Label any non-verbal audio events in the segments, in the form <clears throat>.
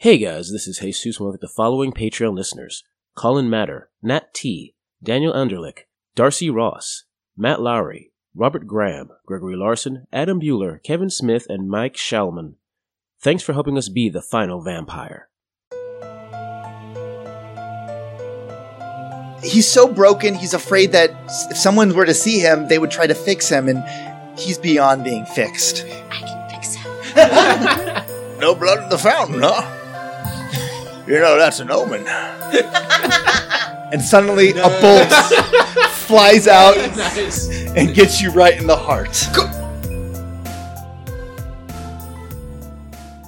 Hey guys, this is Jesus with the following Patreon listeners Colin Matter, Nat T, Daniel Underlick, Darcy Ross, Matt Lowry, Robert Graham, Gregory Larson, Adam Bueller, Kevin Smith, and Mike Shalman. Thanks for helping us be the final vampire. He's so broken, he's afraid that if someone were to see him, they would try to fix him, and he's beyond being fixed. I can fix him. <laughs> No blood in the fountain, huh? You know, that's an omen. <laughs> and suddenly a bolt <laughs> flies out <laughs> and gets you right in the heart.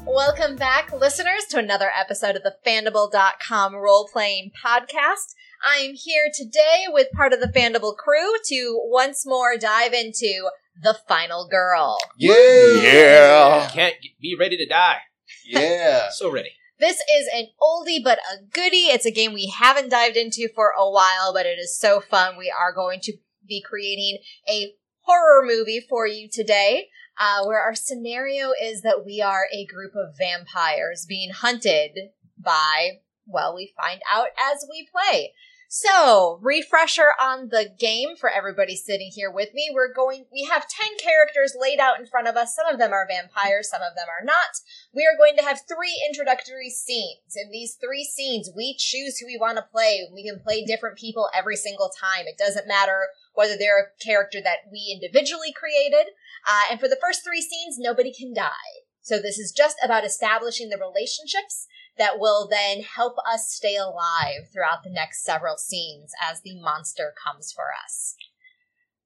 Welcome back, listeners, to another episode of the Fandible.com role playing podcast. I am here today with part of the Fandible crew to once more dive into The Final Girl. Yeah. Can't be ready to die. Yeah. So ready. This is an oldie but a goodie. It's a game we haven't dived into for a while, but it is so fun. We are going to be creating a horror movie for you today. Uh, where our scenario is that we are a group of vampires being hunted by, well, we find out as we play. So, refresher on the game for everybody sitting here with me. We're going, we have 10 characters laid out in front of us. Some of them are vampires, some of them are not. We are going to have three introductory scenes. In these three scenes, we choose who we want to play. We can play different people every single time. It doesn't matter whether they're a character that we individually created. Uh, and for the first three scenes, nobody can die. So this is just about establishing the relationships that will then help us stay alive throughout the next several scenes as the monster comes for us.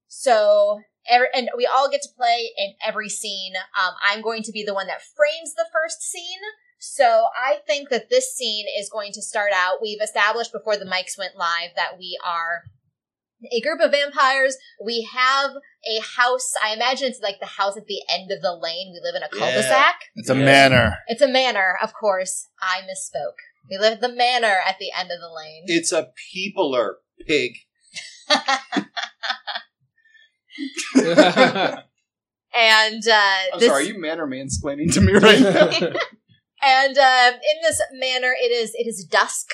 So, and we all get to play in every scene. Um, I'm going to be the one that frames the first scene. So I think that this scene is going to start out. We've established before the mics went live that we are a group of vampires. We have a house. I imagine it's like the house at the end of the lane. We live in a cul-de-sac. It's a Yeah. manor. It's a manor, of course. I misspoke. We live at the manor at the end of the lane. It's a peopler pig. <laughs> <laughs> and uh, I'm this, sorry, you man are mansplaining to me right now. <laughs> and uh, in this manor, it is it is dusk,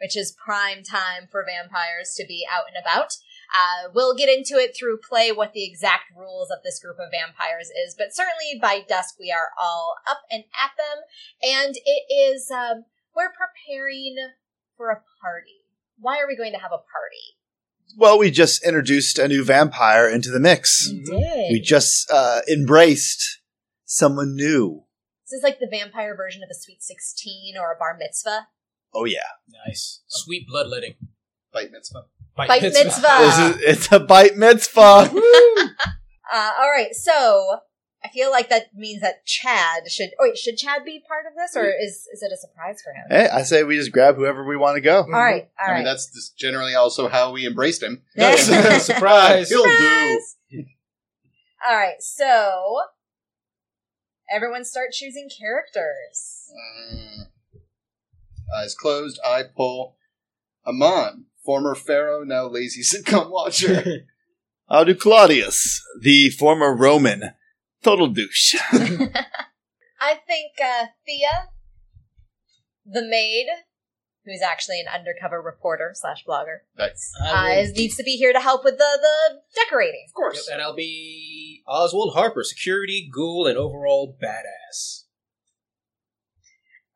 which is prime time for vampires to be out and about. Uh, we'll get into it through play what the exact rules of this group of vampires is, but certainly by dusk we are all up and at them, and it is um, we're preparing for a party. Why are we going to have a party? Well, we just introduced a new vampire into the mix. We did. We just uh, embraced someone new. This is like the vampire version of a Sweet 16 or a Bar Mitzvah. Oh yeah, nice. Sweet bloodletting. Bite mitzvah. Bite mitzvah. this is, it's a bite mitzvah. <laughs> Uh, all right, so I feel like that means that Chad should. Oh, wait, should Chad be part of this, or is is it a surprise for him? hey, I say we just grab whoever we want to go. All right, all I mean, that's just generally also how we embraced him. <laughs> Surprise. He'll do. Surprise! All right, so everyone start choosing characters. Mm. Eyes closed, I pull. Amon, former pharaoh, now lazy sitcom watcher. <laughs> I'll do Claudius, the former Roman. Total douche. <laughs> I think uh, Thea, the maid, who's actually an undercover reporter slash blogger, nice. uh, is, needs to be here to help with the the decorating. Of course. and I'll be Oswald Harper, security, ghoul, and overall badass.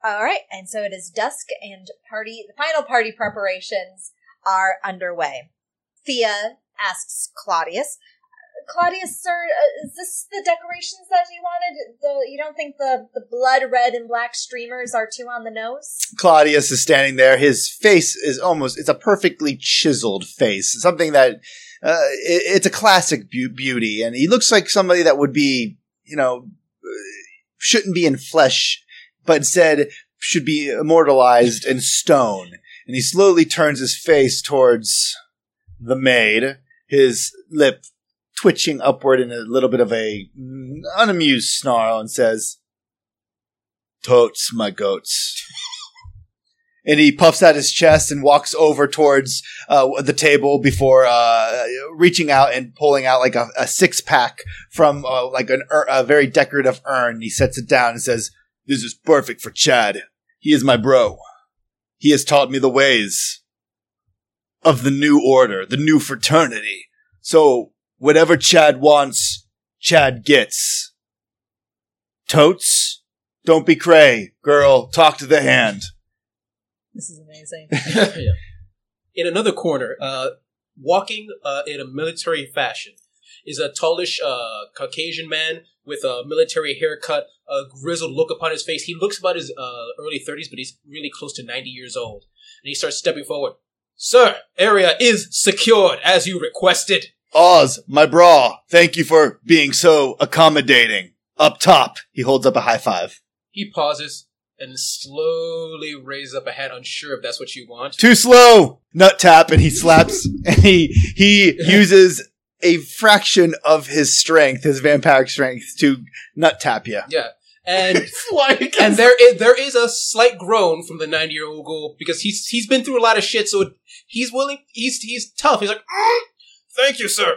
All right, and so it is dusk, and party. The final party preparations are underway. Thea asks Claudius, "Claudius, sir, uh, is this the decorations that you wanted? The you don't think the the blood red and black streamers are too on the nose?" Claudius is standing there. His face is almost, it's a perfectly chiseled face. Something that, uh, it, it's a classic beau- beauty. And he looks like somebody that would be, you know, uh, shouldn't be in flesh, but instead should be immortalized in stone. And he slowly turns his face towards the maid, his lip twitching upward in a little bit of a unamused snarl and says, Totes, my goats. <laughs> and he puffs out his chest and walks over towards uh, the table before uh, reaching out and pulling out like a, a six pack from uh, like an ur- a very decorative urn. He sets it down and says, "This is perfect for Chad. He is my bro. He has taught me the ways of the new order, the new fraternity. So whatever Chad wants, Chad gets. Totes, don't be cray, girl. Talk to the hand. This is amazing. <laughs> <laughs> Yeah. In another corner, uh, walking uh, in a military fashion, is a tallish uh, Caucasian man with a military haircut, a grizzled look upon his face. He looks about his uh, early 30s, but he's really close to 90 years old. And he starts stepping forward. Sir, area is secured as you requested. Oz, my bra, thank you for being so accommodating. Up top, he holds up a high five. He pauses and slowly raises up a hand, unsure if that's what you want. Too slow! Nut tap, and he slaps, <laughs> and he, he <laughs> uses a fraction of his strength, his vampiric strength, to nut tap you. Yeah. And <laughs> like, and there is there is a slight groan from the 90 year old ghoul because he's he's been through a lot of shit, so he's willing. He's he's tough. He's like, "Mm, thank you, sir.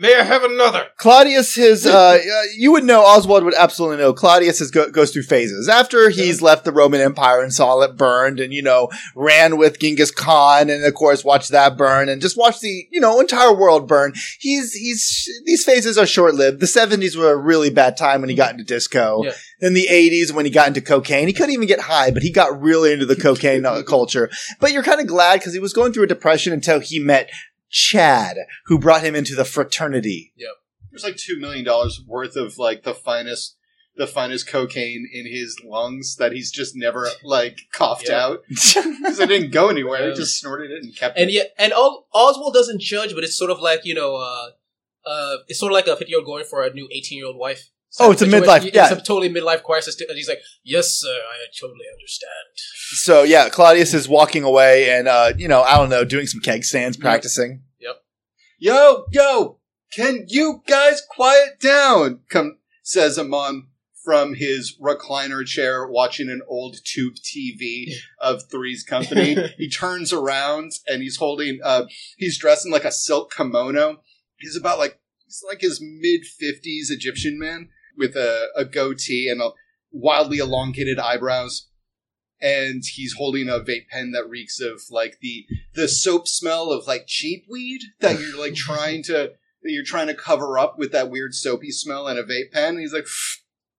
May I have another? Claudius, his, uh, uh, you would know, Oswald would absolutely know, Claudius is go- goes through phases. After he's left the Roman Empire and saw it burned and, you know, ran with Genghis Khan and, of course, watched that burn and just watched the, you know, entire world burn. He's, he's, these phases are short lived. The 70s were a really bad time when he got into disco. Yeah. Then the 80s when he got into cocaine. He couldn't even get high, but he got really into the <laughs> cocaine uh, culture. But you're kind of glad because he was going through a depression until he met Chad, who brought him into the fraternity. Yep. There's like two million dollars worth of like the finest, the finest cocaine in his lungs that he's just never like coughed Yeah. out <laughs> because it didn't go anywhere. Yeah. He just snorted it and kept And it. yet, and Os- Oswald doesn't judge, but it's sort of like you know, uh, uh, it's sort of like a 50 year old going for a new 18 year old wife. Oh, it's a Situation- midlife- It's yeah. a totally midlife crisis. And he's like, "Yes, sir, I totally understand." So yeah, Claudius is walking away and uh, you know, I don't know, doing some keg stands, practicing. Yep. Yo, yo, can you guys quiet down? Come, says Amon from his recliner chair watching an old tube TV <laughs> of Three's Company. he turns around and he's holding, uh, he's dressed in like a silk kimono. He's about like, he's like his mid 50s Egyptian man with a, a goatee and a wildly elongated eyebrows. And he's holding a vape pen that reeks of like the the soap smell of like cheap weed that you're like <laughs> trying to that you're trying to cover up with that weird soapy smell in a vape pen. And he's like,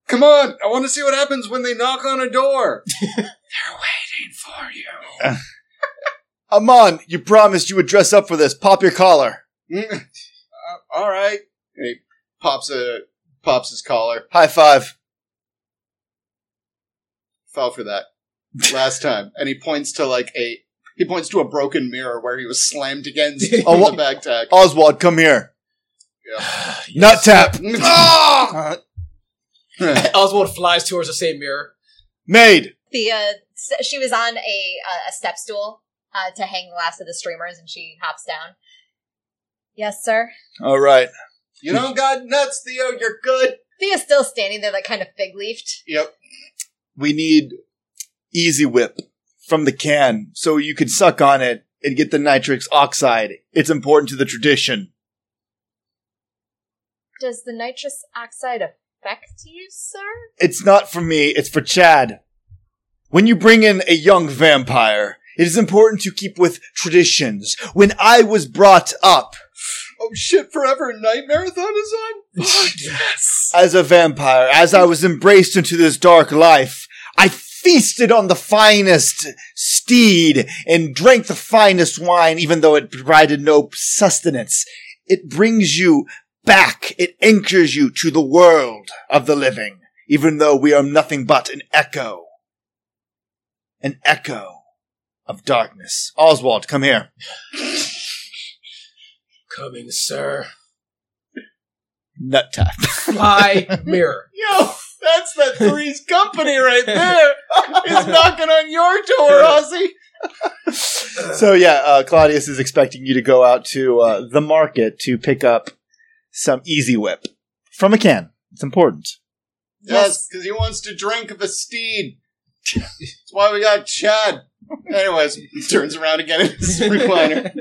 "Come on, I want to see what happens when they knock on a door." <laughs> They're waiting for you. <laughs> Amon, you promised you would dress up for this. Pop your collar. Uh, all right. And he pops a pops his collar. High five. Fell for that last <laughs> time, and he points to like a he points to a broken mirror where he was slammed against <laughs> Oh, on the back tag. Oswald, come here. Yeah. <sighs> Nut tap. <laughs> Ah! Oswald flies towards the same mirror. Maid. the uh, s- she was on a uh, a step stool uh, to hang the last of the streamers, and she hops down. Yes, sir. All right. You don't got nuts, Theo. You're good. Thea's still standing there, like kind of fig leafed. Yep. We need Easy Whip from the can so you can suck on it and get the nitrous oxide. It's important to the tradition. Does the nitrous oxide affect you, sir? It's not for me, it's for Chad. When you bring in a young vampire, it is important to keep with traditions. When I was brought up Oh shit! Forever Knight Marathon is on. <laughs> yes. as a vampire, as I was embraced into this dark life, I feasted on the finest steed and drank the finest wine, even though it provided no sustenance. It brings you back. It anchors you to the world of the living, even though we are nothing but an echo. An echo of darkness. Oswald, come here. Coming, sir. Nut tap. Fly <laughs> mirror. Yo, that's that Three's Company right there. He's knocking on your door, Ozzy. so yeah, uh, Claudius is expecting you to go out to uh, the market to pick up some Easy Whip from a can. It's important. Yes, because he wants to drink of a steed. That's why we got Chad. Anyways, he turns around again in his <laughs> recliner.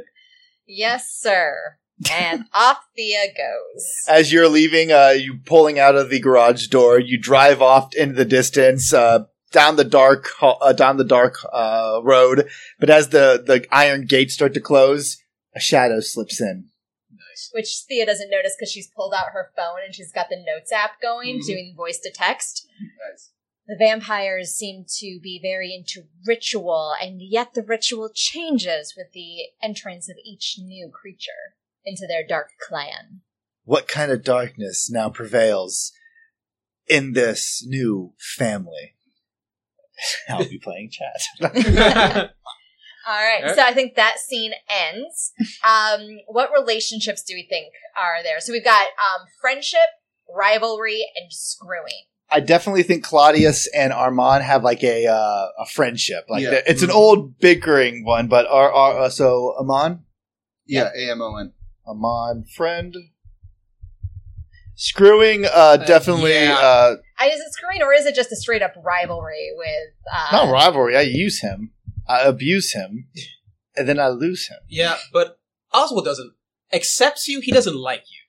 Yes, sir. And <laughs> off Thea goes. As you're leaving, uh, you pulling out of the garage door, you drive off into the distance. Uh, down the dark uh, down the dark uh, road. But as the the iron gates start to close, a shadow slips in. Nice. Which Thea doesn't notice because she's pulled out her phone and she's got the notes app going, Mhm. doing voice to text. Nice. The vampires seem to be very into ritual, and yet the ritual changes with the entrance of each new creature into their dark clan. What kind of darkness now prevails in this new family? <laughs> I'll be playing chat. <laughs> All right, Alright. so I think that scene ends. Um, what relationships do we think are there? So we've got um, friendship, rivalry, and screwing. I definitely think Claudius and Amon have like a uh, a friendship. Like Yeah. it's an Mhm. old bickering one, but our, our uh, so Amon, Yeah, A M O N. Amon friend, screwing. Uh, definitely yeah. uh, Uh, Is it screwing, or is it just a straight up rivalry with? Uh, not rivalry. I use him, I abuse him, and then I lose him. yeah, but Oswald doesn't accepts you. He doesn't like you.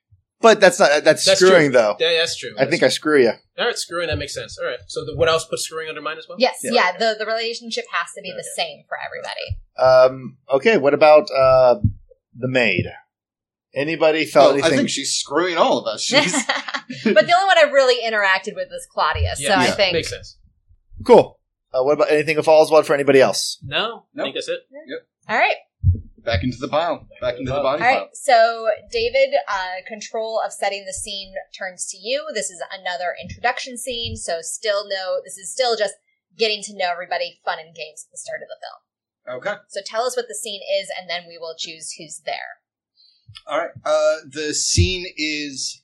But that's not that's, That's screwing true. though. Yeah, that's true. I think I screw you. All right, screwing that makes sense. All right. So the, what else put screwing under mine as well? Yes, Yeah. yeah. the the relationship has to be the same for everybody. Um, okay, what about uh, the maid? Anybody felt Oh, I anything? think she's screwing all of us. She's <laughs> but the only one I really interacted with was Claudius, so Yeah, I yeah, think makes sense. cool. Uh, what about anything of Oswald for anybody else? No, I think that's it. Yep. All right. Back into the pile. Back into the body All right, pile. so David, uh, control of setting the scene turns to you. This is another introduction scene, so still no, this is still just getting to know everybody, fun and games at the start of the film. Okay. So tell us what the scene is, and then we will choose who's there. All right. Uh, the scene is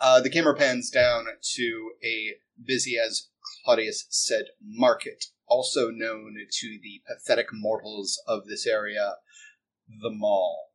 uh, the camera pans down to a busy, as Claudius said, market, also known to the pathetic mortals of this area, the mall.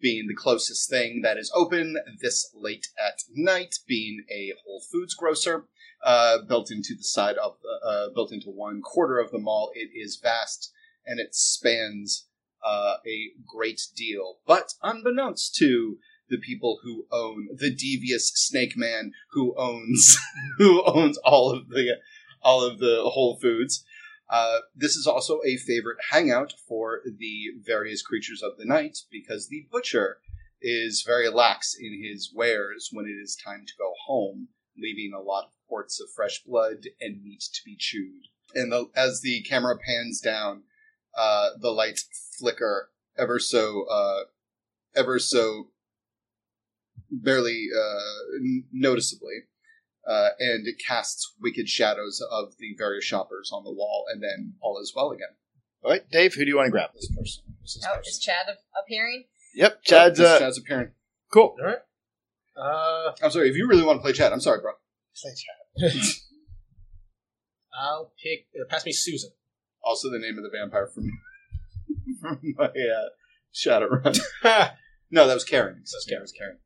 Being the closest thing that is open this late at night, being a Whole Foods grocer, uh, built into the side of the, uh, built into one quarter of the mall. It is vast and it spans uh, a great deal. But unbeknownst to the people who own the devious snake man who owns <laughs> who owns all of the all of the Whole Foods. Uh, this is also a favorite hangout for the various creatures of the night because the butcher is very lax in his wares when it is time to go home, leaving a lot of quarts of fresh blood and meat to be chewed. And the, as the camera pans down, uh, the lights flicker ever so, uh, ever so barely uh, noticeably, uh, and it casts wicked shadows of the various shoppers on the wall, and then all is well again. All right, Dave, who do you want to grab? This person. This is Oh, person. is Chad appearing? Yep, Chad's This uh, Chad's appearing. cool. All right. Uh, I'm sorry if you really want to play Chad. I'm sorry, bro. Play Chad. <laughs> I'll pick. Uh, pass me Susan. Also, the name of the vampire from <laughs> from my uh, Shadowrun. <laughs> no, that was Karen. That's Yeah, it was Karen.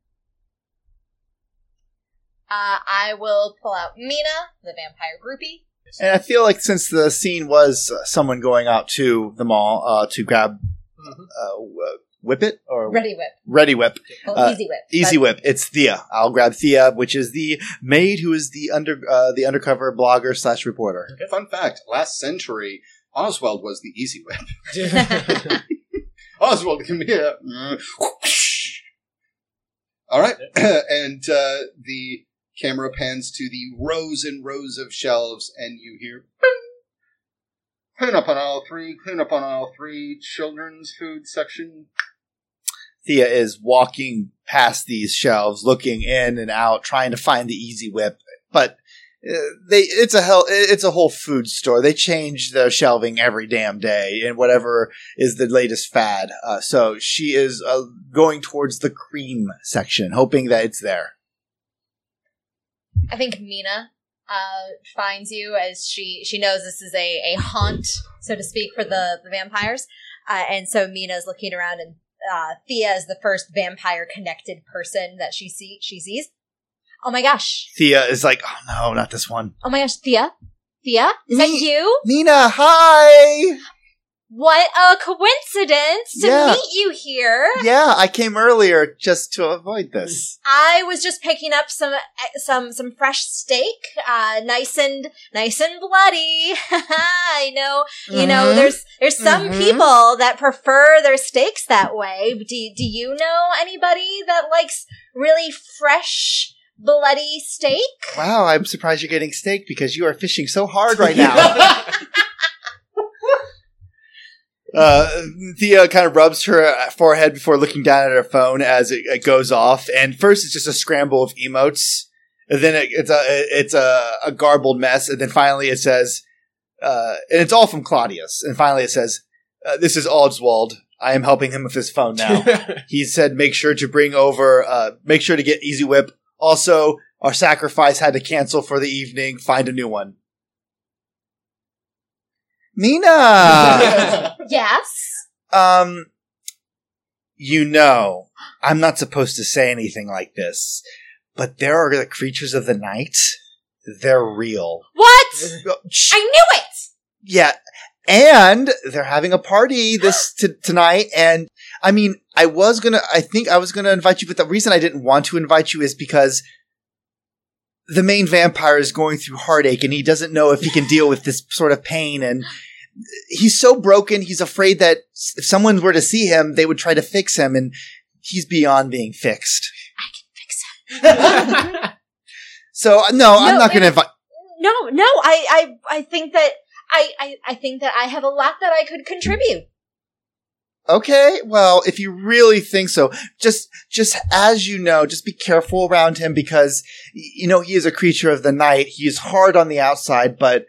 Uh, I will pull out Mina, the vampire groupie. And I feel like since the scene was uh, someone going out to the mall uh, to grab Mhm. uh, wh- whip it or Reddi-wip. ready whip, Oh, Uh, easy whip. easy But- whip. It's Thea. I'll grab Thea, which is the maid who is the under uh, the undercover blogger slash reporter. Fun fact: last century, Oswald was the easy whip. <laughs> <laughs> Oswald, come here. All right, <clears throat> and uh, the camera pans to the rows and rows of shelves, and you hear. "Bing." Clean up on aisle three. Clean up on aisle three. Children's food section. Thea is walking past these shelves, looking in and out, trying to find the easy whip. But uh, they it's a hell it's a whole food store. They change their shelving every damn day and whatever is the latest fad. Uh, so she is uh, going towards the cream section, hoping that it's there. I think Mina uh, finds you as she she knows this is a, a haunt, so to speak, for the, the vampires. Uh, and so Mina's looking around, and uh, Thea is the first vampire connected person that she see she sees. Oh my gosh! Thea is like, oh no, not this one. Oh my gosh, Thea, Thea, is that you? Mina, hi. What a coincidence to Yeah. meet you here. Yeah, I came earlier just to avoid this. I was just picking up some eh, some some fresh steak, uh, nice and nice and bloody. <laughs> I know, you know. Mhm. There's there's some Mhm. people that prefer their steaks that way. Do do you know anybody that likes really fresh bloody steak? Wow, I'm surprised you're getting steak because you are fishing so hard <laughs> right now. <laughs> Uh, Thea kind of rubs her forehead before looking down at her phone as it, it goes off. And first, it's just a scramble of emotes. And then it, it's a it's a, a garbled mess. And then finally, it says, uh, and it's all from Claudius. And finally, it says, uh, "This is Oswald. I am helping him with his phone now." <laughs> he said, "Make sure to bring over. Uh, make sure to get Easy Whip. Also, our sacrifice had to cancel for the evening. Find a new one." Mina. <laughs> Yes. Um, you know, I'm not supposed to say anything like this, but there are the creatures of the night. They're real. What? I knew it. Yeah, and they're having a party this <gasps> t- tonight. And I mean, I was gonna, I think I was gonna invite you, but the reason I didn't want to invite you is because the main vampire is going through heartache, and he doesn't know if he can deal with this sort of pain and. He's so broken. He's afraid that if someone were to see him, they would try to fix him, and he's beyond being fixed. I can fix him <laughs> so uh, no, I'm not going to invite. No, no. I I I think that I, I I think that I have a lot that I could contribute. Okay, well, if you really think so, just just as you know, just be careful around him because you know he is a creature of the night. He is hard on the outside, but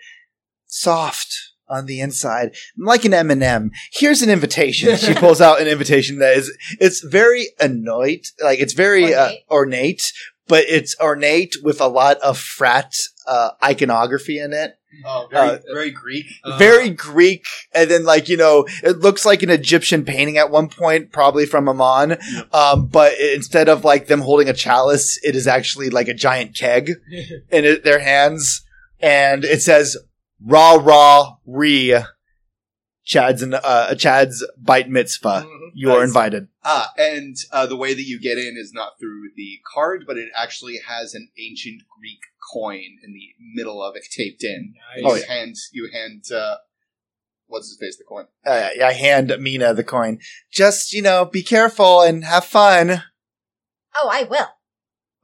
soft on the inside, like an M&M. Here's an invitation. <laughs> she pulls out an invitation that is it's very annoyed, like it's very uh, Ornate. But it's ornate with a lot of frat uh, iconography in it. Oh, very, Uh, very Greek. Uh, very Greek, and then like you know, it looks like an Egyptian painting at one point, probably from Amon. Um, but i- instead of like them holding a chalice, it is actually like a giant keg <laughs> in it, their hands, and it says "Ra Ra Re." Chad's uh, Chad's bite mitzvah. You are invited. Ah, and uh, the way that you get in is not through the card, but it actually has an ancient Greek coin in the middle of it taped in. Nice. Oh, you hand you hand uh, what's his face the coin. Uh, I hand Mina the coin. Just you know, be careful and have fun. Oh, I will.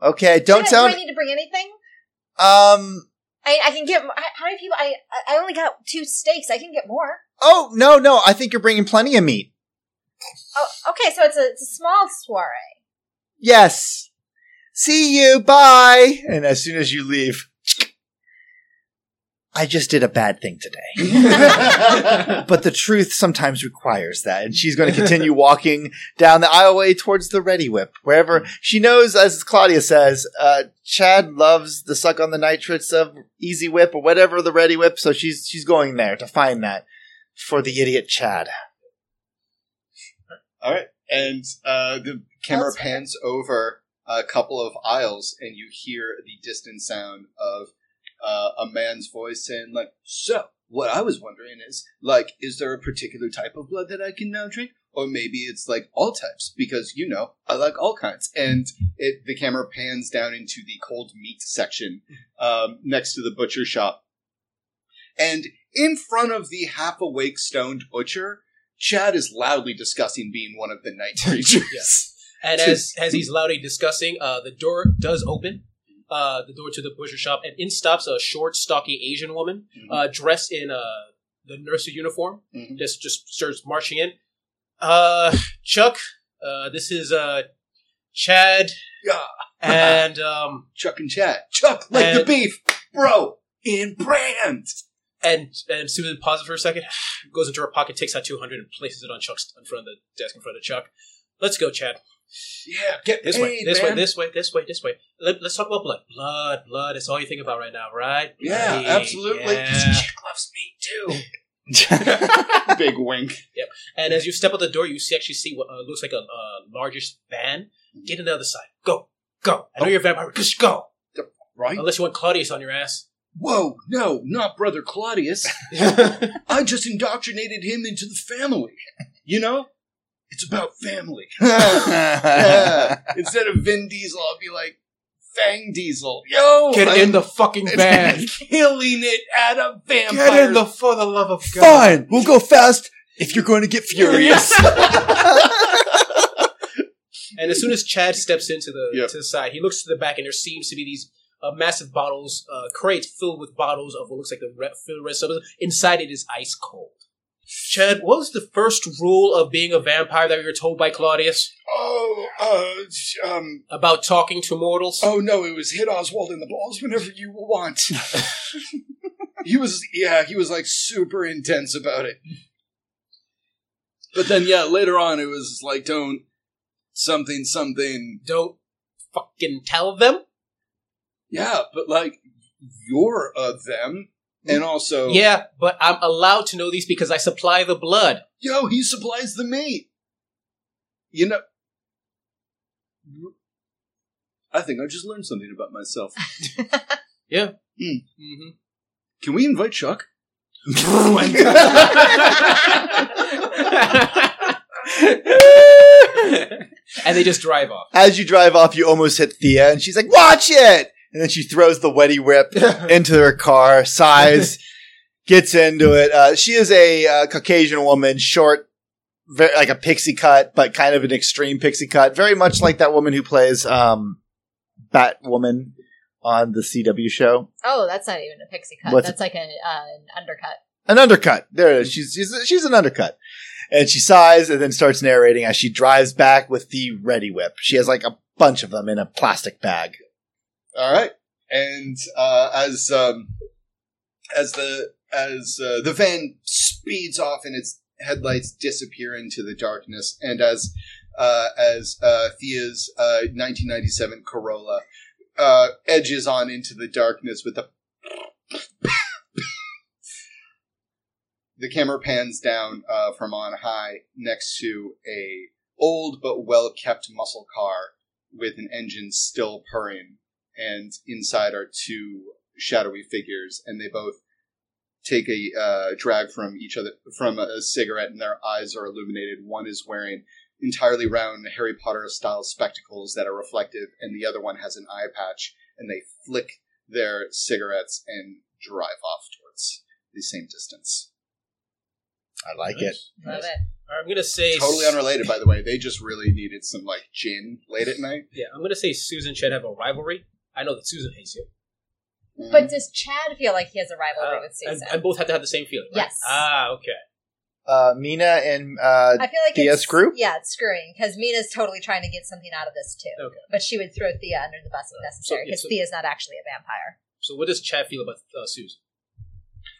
Okay, don't do, I- tell. Do I need to bring anything? Um. I, I can get. How many people? I I only got two steaks. I can get more. Oh no, no! I think you're bringing plenty of meat. Oh, okay. So it's a it's a small soiree. Yes. See you. Bye. And as soon as you leave, I just did a bad thing today. <laughs> but the truth sometimes requires that. And she's going to continue walking down the aisleway towards the Reddi-wip, wherever she knows, as Claudius says, uh, Chad loves the suck on the nitrates of Easy Whip or whatever the Reddi-wip. So she's she's going there to find that for the idiot Chad. All right, and uh, the camera Elsewhere. pans over a couple of aisles, and you hear the distant sound of uh, a man's voice saying, "Like, so what I was wondering is, like, is there a particular type of blood that I can now drink?" Or maybe it's like all types because you know I like all kinds. And it, the camera pans down into the cold meat section um, next to the butcher shop, and in front of the half awake stoned butcher, Chad is loudly discussing being one of the night <laughs> creatures. Yes. And as as he's loudly discussing, uh, the door does open. Uh, the door to the butcher shop, and in stops a short, stocky Asian woman, Mhm. uh, dressed in uh, the nurse's uniform. Mhm. Just just starts marching in. Uh, Chuck, uh, this is uh, Chad, Yeah. and <laughs> um, Chuck and Chad. Chuck, like the beef, bro, in brand. And and Susan pauses for a second, <sighs> goes into her pocket, takes out two hundred, and places it on Chuck's in front of the desk in front of Chuck. Let's go, Chad. Yeah, get This paid, way, this man. way, this way, this way, this way. Let, us talk about blood. Blood, blood. It's all you think about right now, right? Yeah, Hey, absolutely. yeah. <laughs> This chick loves me too. <laughs> Big wink. Yep. And as you step out the door, you see actually see what uh, looks like a uh, largish van. Get on the other side. Go, go. I know Oh. you're a vampire. Just go. Right? Unless you want Claudius on your ass. Whoa, no, not Brother Claudius. <laughs> I just indoctrinated him into the family. You know? It's about family. <laughs> Yeah. Instead of Vin Diesel, I'll be like, Fang Diesel. Yo! Get I'm in the fucking van. <laughs> killing it at a vampire. Get in the, for the love of God. Fine, we'll go fast if you're going to get furious. And as soon as Chad steps into the Yep. to the side, he looks to the back, and there seems to be these uh, massive bottles, uh, crates filled with bottles of what looks like the red, filled red substance. Inside it is ice cold. Chad, what was the first rule of being a vampire that you were told by Claudius Oh, uh, um, about talking to mortals? oh no, it was hit Oswald in the balls whenever you want. <laughs> he was, yeah, he was like super intense about it. But then, yeah, later on, it was like, don't something, something. Don't fucking tell them. Yeah, but like, you're a them. And also, Yeah, but I'm allowed to know these because I supply the blood. yo, he supplies the meat. You know, I think I just learned something about myself. <laughs> Mm-hmm. Can we invite Chuck? <laughs> <laughs> and they just drive off. As you drive off, you almost hit Thea, and she's like, "Watch it!" And then she throws the wetty whip <laughs> into her car, sighs, <laughs> gets into it. Uh, she is a uh, Caucasian woman, short, very, like a pixie cut, but kind of an extreme pixie cut, very much like that woman who plays um, Batwoman on the CW show. Oh, that's not even a pixie cut. What's that's like a, uh, an undercut. An undercut. There it is. She's, she's, she's an undercut. And she sighs and then starts narrating as she drives back with the Reddi-wip. She has like a bunch of them in a plastic bag. All right, and uh, as um, as the as uh, the van speeds off and its headlights disappear into the darkness, and as uh, as uh, Thea's uh, 1997 Corolla uh, edges on into the darkness with the the camera pans down uh, from on high next to a old but well kept muscle car with an engine still purring and inside are two shadowy figures, and they both take a uh, drag from each other from a cigarette, and their eyes are illuminated. One is wearing entirely round Harry Potter style spectacles that are reflective, and the other one has an eye patch, and they flick their cigarettes and drive off towards the same distance. I like it. Love it. I'm gonna say Totally unrelated, by the way. They just really needed some like gin late at night. Yeah, I'm gonna say Susan Chad have a rivalry. I know that Susan hates you. Mm-hmm. But does Chad feel like he has a rivalry Uh, with and, Susan? and both have to have the same feeling. right? Yes. Ah, okay. Uh, Mina and uh, I feel like Thea it's screw? Yeah, it's screwing because Mina's totally trying to get something out of this too. Okay. But she would throw Thea under the bus if necessary yeah, because so- Thea's not actually a vampire. So, what does Chad feel about uh, Susan?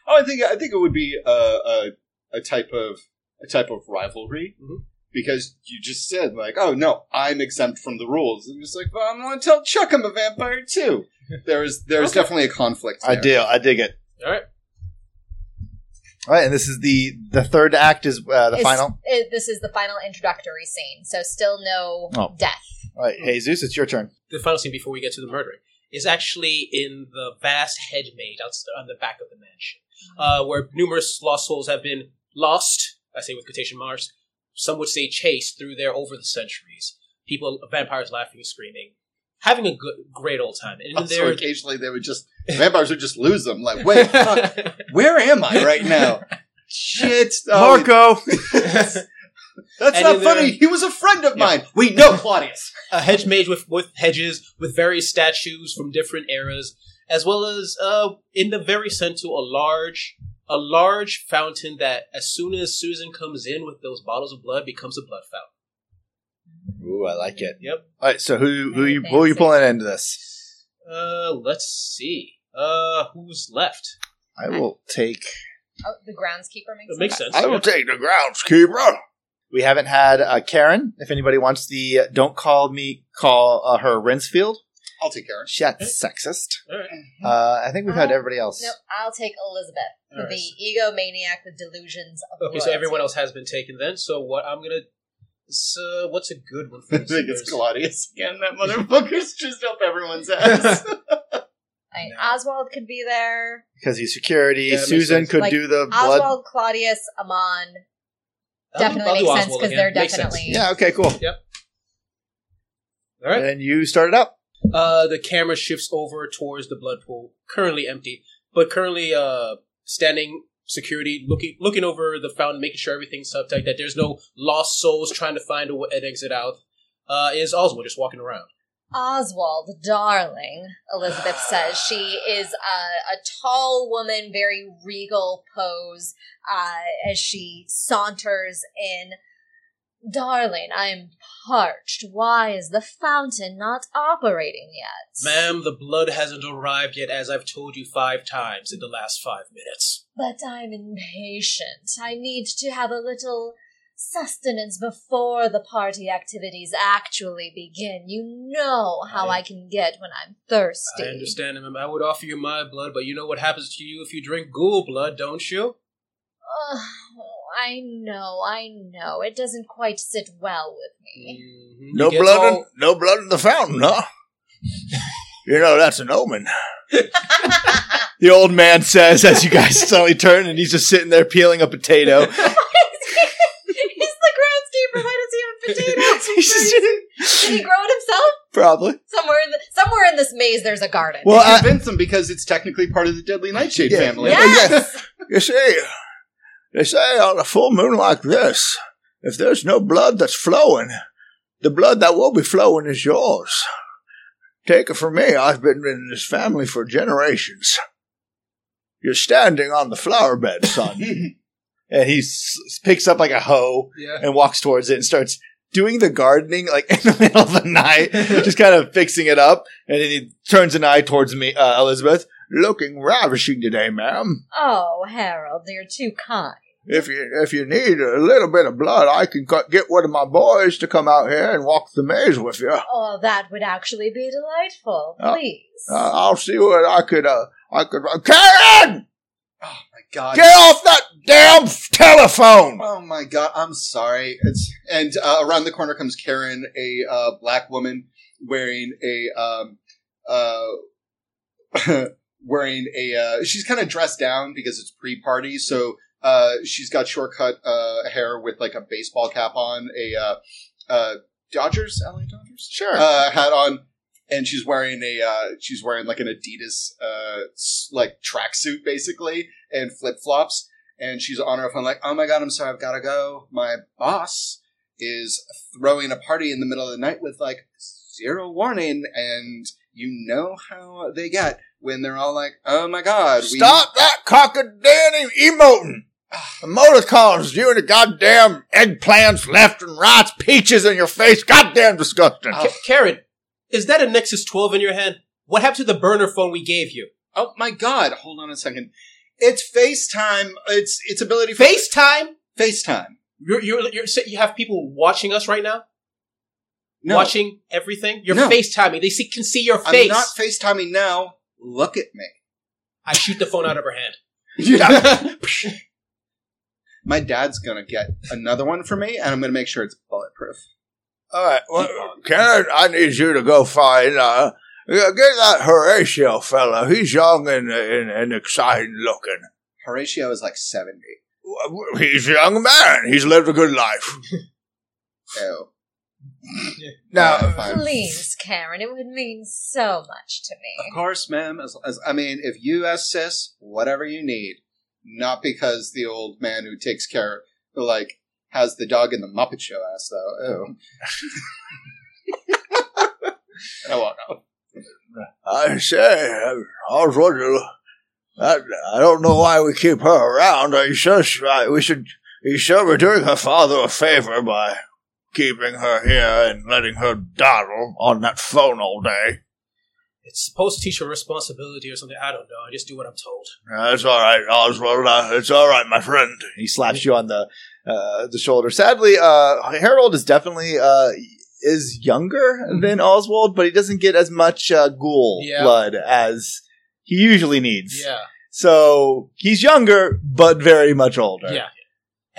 Oh, I think I think it would be a a, a type of a type of rivalry Mhm. Because you just said like, oh no, I'm exempt from the rules. And just like, well, I'm going to tell Chuck I'm a vampire too. There's there's Okay. definitely a conflict. I deal. I dig it. All right. All right, and this is the the third act is uh, the It's- final. it- this is the final introductory scene, so still no Oh. death. All right, hey Zeus, it's your turn. The final scene before we get to the murdering is actually in the vast hedge made out on the back of the mansion, uh, where numerous lost souls have been lost. I say with quotation marks. Some would say chased through there over the centuries. People, vampires, laughing, screaming, having a good, great old time. And Also, there, occasionally they would just vampires would just lose them. Like, wait, <laughs> fuck, where am I right now? Shit, oh, Marco. <laughs> That's And not in there- funny. He was a friend of mine. We know Claudius. <laughs> a hedge made with, with hedges with various statues from different eras, as well as uh, in the very center a large a large fountain that as soon as Susan comes in with those bottles of blood becomes a blood fountain. Ooh, I like it. Yep. All right, so who who you who are you pulling into this? Uh, let's see. Uh, who's left? I will take. Oh, the groundskeeper makes That makes sense. sense. I will take the groundskeeper. We haven't had uh, Karen. If anybody wants the uh, "Don't call me," call uh, her Renfield. I'll take care. That's sexist. All right. Uh, I think we've had Uh, everybody else. Nope, I'll take Elizabeth, All right. the egomaniac with delusions of Okay, so royalty. everyone else has been taken then. So what I'm gonna. So what's a good one for <laughs> I think it's listeners? Claudius again. That motherfucker's just up everyone's ass. I <laughs> <laughs> Like, No. Oswald could be there. because he's security. Yeah, that makes Susan sense. could Like, do the blood. Oswald, Claudius, Amon. I'll- Definitely I'll do makes sense Oswald because again. they're Makes sense. definitely. Yeah. Okay. Cool. Yep. All right. And you started up. Uh, the camera shifts over towards the blood pool, currently empty, but currently uh standing security looking looking over the fountain, making sure everything's uptight, that there's no lost souls trying to find a, an exit out. Uh, is Oswald just walking around? Oswald, darling, Elizabeth says. She is a, a tall woman, very regal pose uh, as she saunters in. Darling, I'm parched. Why is the fountain not operating yet? Ma'am, the blood hasn't arrived yet, as I've told you five times in the last five minutes. But I'm impatient. I need to have a little sustenance before the party activities actually begin. You know how I- I, can get when I'm thirsty. I understand, ma'am. I would offer you my blood, but you know what happens to you if you drink ghoul blood, don't you? Ugh, I know, I know. It doesn't quite sit well with me. Mhm. No It gets blood. In, no blood in the fountain, huh? you know that's an omen. <laughs> The old man says as you guys suddenly turn, and he's just sitting there peeling a potato. <laughs> He's the groundskeeper. Why does he have potatoes? <laughs> He's just Did he grow it himself? probably. Somewhere in the, somewhere in this maze, there's a garden. Well, I, Convince them because it's technically part of the Deadly Nightshade Yeah. family. Yeah. yes. you see, they say on a full moon like this, if there's no blood that's flowing, the blood that will be flowing is yours. Take it from me, I've been in this family for generations. You're standing on the flower bed, son. <laughs> and he s- picks up like a hoe Yeah. and walks towards it and starts doing the gardening like <laughs> in the middle of the night, just kind of fixing it up. And then he turns an eye towards me, uh, Elizabeth. Looking ravishing today, ma'am. Oh, Harold, you're too kind. If you if you need a little bit of blood, I can cut, get one of my boys to come out here and walk the maze with you. Uh, Oh, that would actually be delightful. Oh. Please. I'll see what I could. Uh, I could. Uh, Karen, Oh my god. get off that damn telephone! Oh my god, I'm sorry. It's and uh, around the corner comes Karen, a uh, black woman wearing a um uh <laughs> wearing a uh she's kind of dressed down because it's pre-party, so uh she's got shortcut uh hair with like a baseball cap on, a uh uh Dodgers, LA Dodgers Sure. uh, hat on, and she's wearing a uh, she's wearing like an Adidas uh, like tracksuit basically and flip flops, and she's on her phone like, oh my god, I'm sorry, I've got to go. My boss is throwing a party in the middle of the night with like zero warning, and you know how they get when they're all like, oh my god, we- Stop that cockadamn emoting. Emoticons, you and the goddamn eggplants left and right, peaches in your face, goddamn disgusting. Oh. Ka- Karen, is that a Nexus 12 in your hand? What happened to the burner phone we gave you? Oh my god, hold on a second. It's FaceTime. It's its ability for FaceTime? FaceTime. You're, you're, you're, you have people watching us right now? No, Watching everything? You're No. FaceTiming. They see, can see your face. I'm not FaceTiming now. Look at me. I shoot the phone out of her hand. <laughs> <laughs> My dad's gonna get another one for me, and I'm gonna make sure it's bulletproof. All right, well, Karen, I need you to go find, uh, get that Horatio fella. He's young and, and, and exciting looking. Horatio is like seventy. He's a young man. He's lived a good life. <laughs> Ew. Now, Uh. Please, Karen, it would mean so much to me. Of course, ma'am. As, as I mean, if you ask sis, whatever you need, not because the old man who takes care, who like has the dog in the Muppet Show ass though. Ew. oh well, no. I say, Oswald, you- I, I don't know why we keep her around. Are you sure she- uh, we should? Are you sure we're doing her father a favor by keeping her here and letting her dawdle on that phone all day? It's supposed to teach her responsibility or something. I don't know. I just do what I'm told. That's all right, Oswald. Uh, it's all right, my friend. He slaps you on the uh, the shoulder. Sadly, uh, Harold is definitely uh, is younger than Oswald, but he doesn't get as much uh, ghoul Yeah. blood as he usually needs. Yeah. So he's younger, but very much older. Yeah.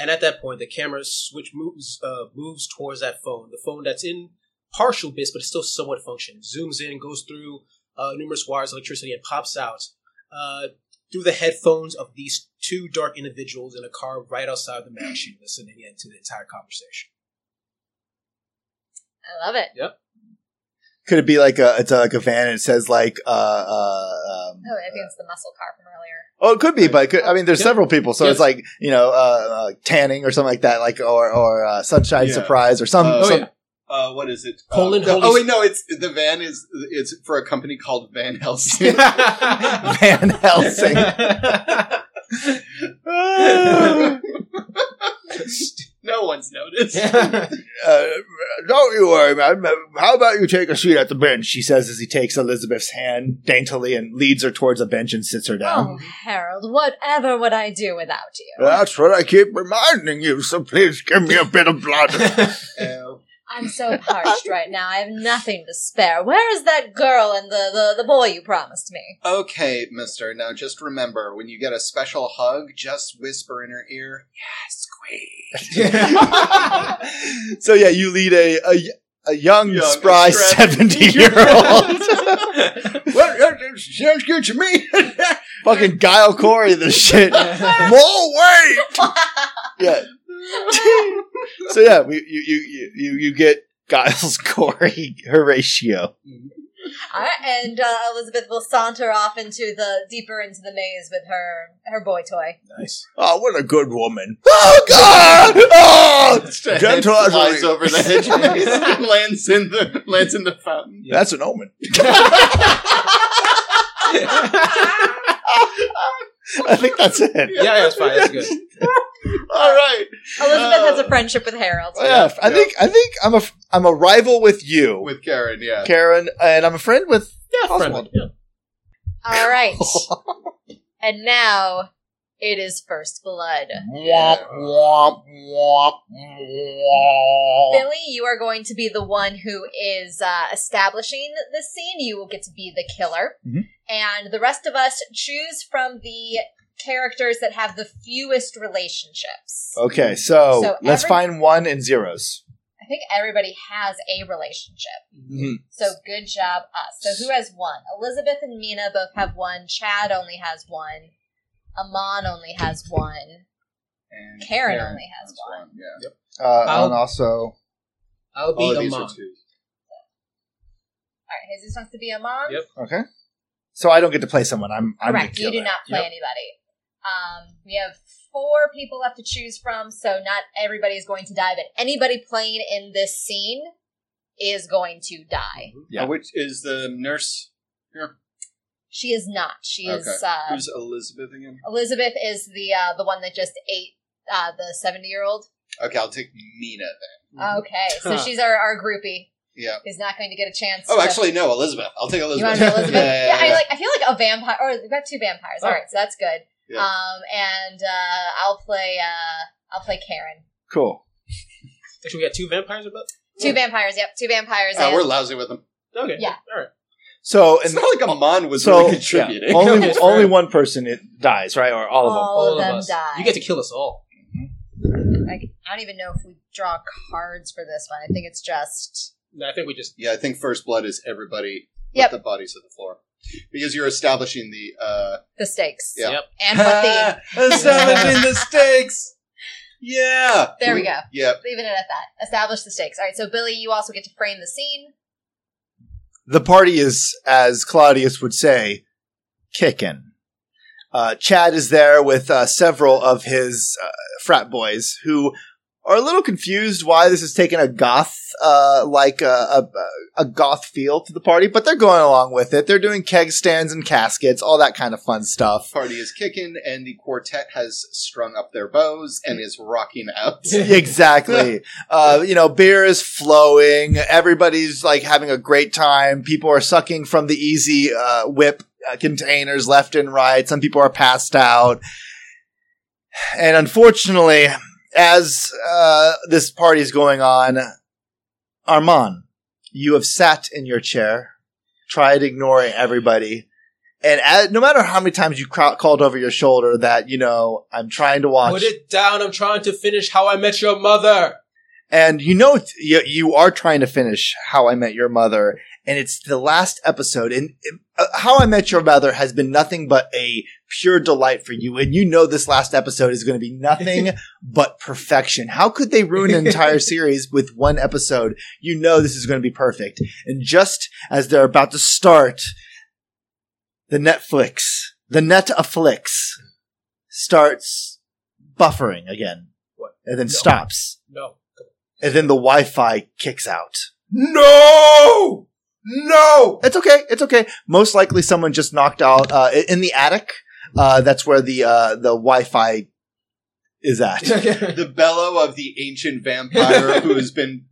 And at that point, the camera switch moves uh, moves towards that phone, the phone that's in partial bits, but it's still somewhat functioning. Zooms in, goes through uh, numerous wires, electricity, and pops out uh, through the headphones of these two dark individuals in a car right outside the mansion, listening in to the entire conversation. I love it. Could it be like a it's a, like a van and it says like uh uh um, Oh, I think it's the muscle car from earlier. oh it could be but it could, I mean there's Yeah. several people so Yeah. it's like you know uh, uh tanning or something like that like or or uh, sunshine Yeah. surprise or some, Uh, some yeah. Uh, what is it? Poland Uh, Holy- oh wait, no, it's the van is it's for a company called Van Helsing. <laughs> <laughs> Van Helsing <laughs> no one's noticed. <laughs> uh, don't you worry man how about you take a seat at the bench she says as he takes Elizabeth's hand daintily and leads her towards a bench and sits her down Oh, Harold, whatever would I do without you? that's what I keep reminding you so please give me a bit of blood. <laughs> <laughs> I'm so parched <laughs> right now. I have nothing to spare. Where is that girl and the, the, the boy you promised me? Okay, mister. Now just remember, when you get a special hug, just whisper in her ear, yes, queen. <laughs> so yeah, you lead a a, a young, Young, spry seventy year old. <laughs> what sounds good to me. Fucking Giles Corey, the shit. More weight. Yeah. <laughs> so yeah, we, you, you you you you get Giles Corey <laughs> Horatio. All right, and uh, Elizabeth will saunter off into the deeper into the maze with her her boy toy. nice. Oh, what a good woman! Oh God! Oh, <laughs> gentle as flies over the hedge and lands in the lands in the fountain. That's an omen. I think that's it. Yeah, that's fine. That's good. <laughs> All right, Elizabeth has Uh, a friendship with Harold. Yeah, I think I think I'm a I'm a rival with you, with Karen. Yeah. Karen, and I'm a friend with Yeah, Oswald. friendly. Yeah. All right, <laughs> and now it is first blood. Billy, you are going to be the one who is uh, establishing the scene. You will get to be the killer. Mhm. And the rest of us choose from the characters that have the fewest relationships. Okay, so, So let's every- find one in zeros. I think everybody has a relationship. Mhm. So good job, us. So who has one? Elizabeth and Mina both have one. Chad only has one. Amon only has one. And Karen only has one. Yeah. Uh, I'll- and also, I'll be All of a these mom. are twos. All right, Jesus wants to be Amon. Yep. okay, so I don't get to play someone. I'm I'm Correct. the You do killer. not play Yep. anybody. Um, we have four people left to choose from, so not everybody is going to die, but anybody playing in this scene is going to die. Yeah. Uh, which is the nurse? She is not. She is. Okay. Uh, Who's Elizabeth again? Elizabeth is the uh, the one that just ate uh, the seventy year old. Okay, I'll take Mina then. Mm-hmm. Okay, so she's our, our groupie. Yeah. Who's not going to get a chance. Oh, to- actually, no, Elizabeth. I'll take Elizabeth. you Elizabeth. <laughs> want to be Elizabeth? yeah, yeah, I yeah. like. I feel like a vampire. Or we've got two vampires. All Oh. right, so that's good. Yeah. Um, and uh, I'll play. Uh, I'll play Karen. Cool. Actually, we got two vampires about. Two vampires. Yep, two vampires. Oh, and we're lousy with them. Okay. Yeah. All right. So It's and not like Amon was so really yeah, contributing. only <laughs> only one person it dies, right? Or all of them. All of them us. die. You get to kill us all. Like, I don't even know if we draw cards for this one. I think it's just. No, I think we just. yeah, I think first blood is everybody Yep. with the bodies of the floor. Because you're establishing the uh The stakes. Yeah. Yep. And what the. <laughs> establishing the stakes. Yeah. There we go. Yep. Leaving it at that. Establish the stakes. All right, so Billy, you also get to frame the scene. The party is, as Claudius would say, kicking. Uh, Chad is there with uh, several of his uh, frat boys who are a little confused why this is taking a goth, uh, like a, a, a goth feel to the party, but they're going along with it. They're doing keg stands and caskets, all that kind of fun stuff. Party is kicking and the quartet has strung up their bows and is rocking out. <laughs> <laughs> exactly. Uh, you know, beer is flowing. Everybody's like having a great time. People are sucking from the easy uh, whip uh, containers left and right. Some people are passed out. And unfortunately, as uh, this party is going on, Armand, you have sat in your chair, tried ignoring everybody. And no matter how many times you cra- called over your shoulder that, you know, I'm trying to watch. Put it down. I'm trying to finish How I Met Your Mother. And you know, you, you are trying to finish How I Met Your Mother, and it's the last episode. And uh, How I Met Your Mother has been nothing but a pure delight for you, and you know this last episode is going to be nothing <laughs> but perfection. How could they ruin an entire <laughs> series with one episode? You know this is going to be perfect. And just as they're about to start, the Netflix, the Netflix starts buffering again. What? And then No. stops. No. And then the Wi-Fi kicks out. No! No! It's okay. It's okay. Most likely someone just knocked out, uh, in the attic. Uh, that's where the, uh, the Wi-Fi is at. <laughs> the bellow of the ancient vampire <laughs> who has been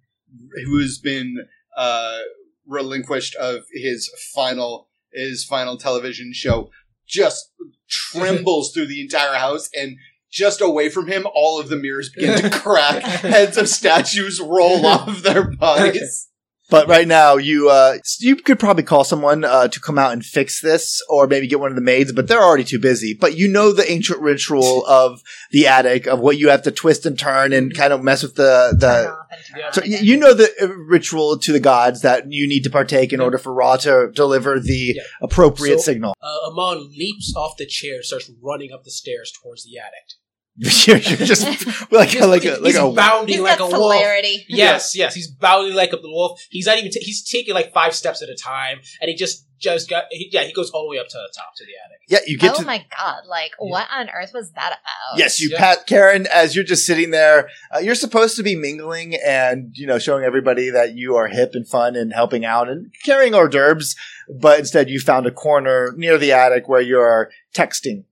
who has been uh, relinquished of his final his final television show just trembles through the entire house and just away from him all of the mirrors begin to <laughs> crack heads of statues roll off their bodies But right now, you uh, you could probably call someone uh, to come out and fix this, or maybe get one of the maids. But they're already too busy. But you know the ancient ritual <laughs> of the attic of what you have to twist and turn and kind of mess with the the. off and turn Yeah. So you know the uh, ritual to the gods that you need to partake in Yeah. order for Ra to deliver the Yeah. appropriate So- signal. Uh, Amon leaps off the chair, starts running up the stairs towards the attic. <laughs> you're, you're just <laughs> like He's, like a like he's a bounding like got a wolf. Yes, yes, he's bounding like a wolf. He's not even. T- he's taking like five steps at a time, and he just just got. He, yeah, he goes all the way up to the top to the attic. yeah. You get oh to my god! Like, what on earth was that about? Yes, you Yeah. pat Karen as you're just sitting there. Uh, you're supposed to be mingling and you know showing everybody that you are hip and fun and helping out and carrying hors d'oeuvres, but instead you found a corner near the attic where you're texting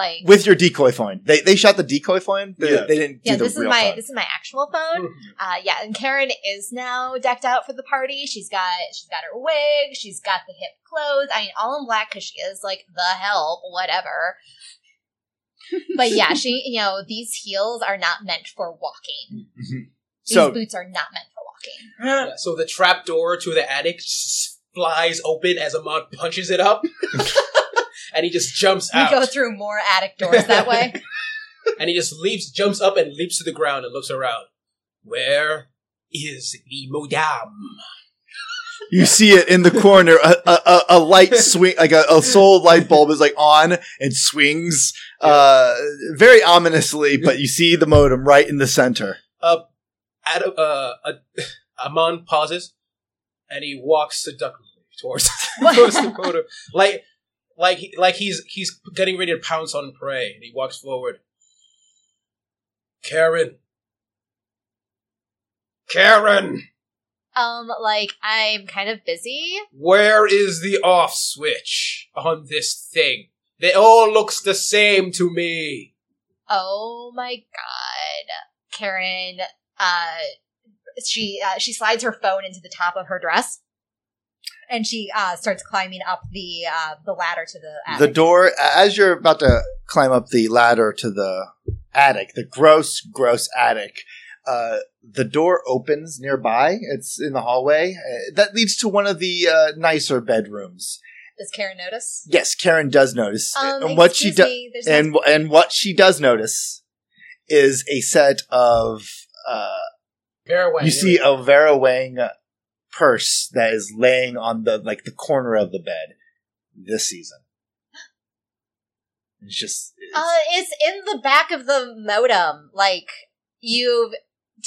like with your decoy phone. They they shot the decoy phone. They, Yeah. they didn't. yeah. do the This is my phone. this is my actual phone. <laughs> Uh, yeah, and Karen is now decked out for the party. She's got she's got her wig. She's got the hip clothes. I mean, all in black because she is like the help, whatever. but yeah, she <laughs> you know these heels are not meant for walking. <laughs> These So boots are not meant for walking. Yeah, so the trap door to the attic flies open as Amon punches it up, and he just jumps out. We go through more attic doors that way. <laughs> and he just leaps, jumps up, and leaps to the ground and looks around. Where is the modam? you see it in the corner. A, a, a, a light swing, like a, a soul light bulb, is like on and swings uh, very ominously. But you see the modem right in the center. Adam, uh, uh, Amon pauses, and he walks seductively towards <laughs> towards the corner, like like he- like he's he's getting ready to pounce on prey, and he walks forward. Karen, Karen, Um, like I'm kind of busy. where is the off switch on this thing? They all looks the same to me. Oh my god, Karen. Uh, she uh, she slides her phone into the top of her dress, and she uh starts climbing up the uh the ladder to the attic. The door, as you're about to climb up the ladder to the attic, the gross, gross attic, uh, the door opens nearby. It's in the hallway. Uh, that leads to one of the uh, nicer bedrooms. Does Karen notice? Yes, Karen does notice. Um, and what she excuse does, me, there's and and what she does notice is a set of uh, Fairway. you see a Vera Wang purse that is laying on the like the corner of the bed this season. It's just it's- Uh, it's in the back of the modem. Like you've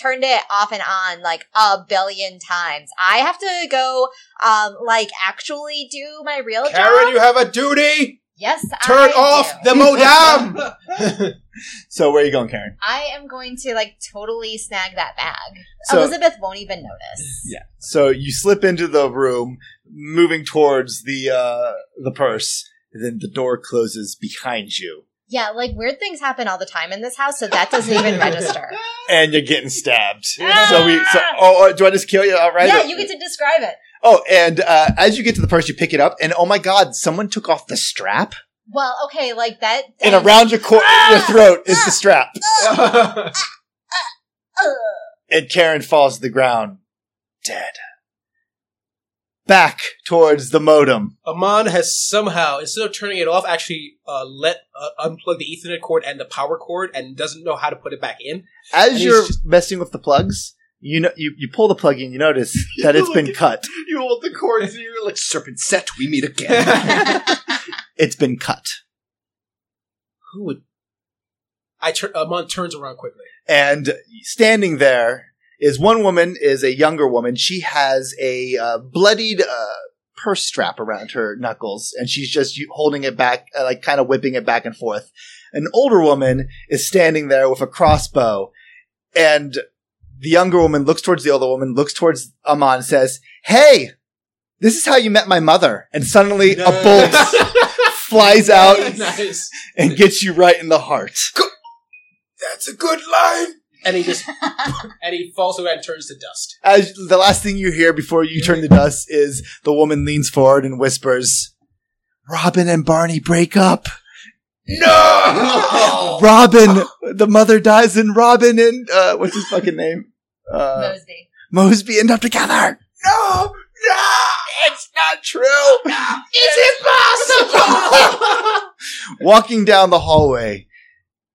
turned it off and on like a billion times. I have to go, um, like actually do my real job. Karen, you have a duty. Yes, Turn I off do. the modem. <laughs> <laughs> so where are you going, Karen? I am going to like totally snag that bag. So- Elizabeth won't even notice. Yeah. So you slip into the room, moving towards the uh the purse, and then the door closes behind you, Yeah, like weird things happen all the time in this house, so that doesn't even register. <laughs> and you're getting stabbed. Ah! So we. So oh, oh, do I just kill you outright? yeah, you get to describe it. Oh, and uh, as you get to the purse, you pick it up, and oh my god, someone took off the strap, Well, okay, like that. and around your cor- your throat is the strap, Ugh. and Karen falls to the ground, dead. Back towards the modem. Amon has somehow, instead of turning it off, actually uh, let uh, unplug the Ethernet cord and the power cord, and doesn't know how to put it back in. As And you're just- messing with the plugs, You know, you, you pull the plug in. You notice <laughs> that it's been cut. You hold the cords and you're like, serpent set, we meet again. <laughs> It's been cut. Who would? I turn. Amon turns around quickly. And standing there is one woman, is a younger woman. She has a uh, bloodied uh, purse strap around her knuckles, and she's just holding it back, uh, like kind of whipping it back and forth. An older woman is standing there with a crossbow, and the younger woman looks towards the older woman, looks towards Amon, and says, "Hey, this is how you met my mother." And suddenly, a bolt <laughs> flies out nice. and gets you right in the heart. That's a good line. And he just and he falls away and turns to dust. as the last thing you hear before you turn to dust is the woman leans forward and whispers, Robin and Barney break up. No! Robin, the mother dies and Robin and, uh, what's his fucking name? Uh, Mosby. Mosby end up together. No! No! It's not true! It's impossible! <laughs> Walking down the hallway,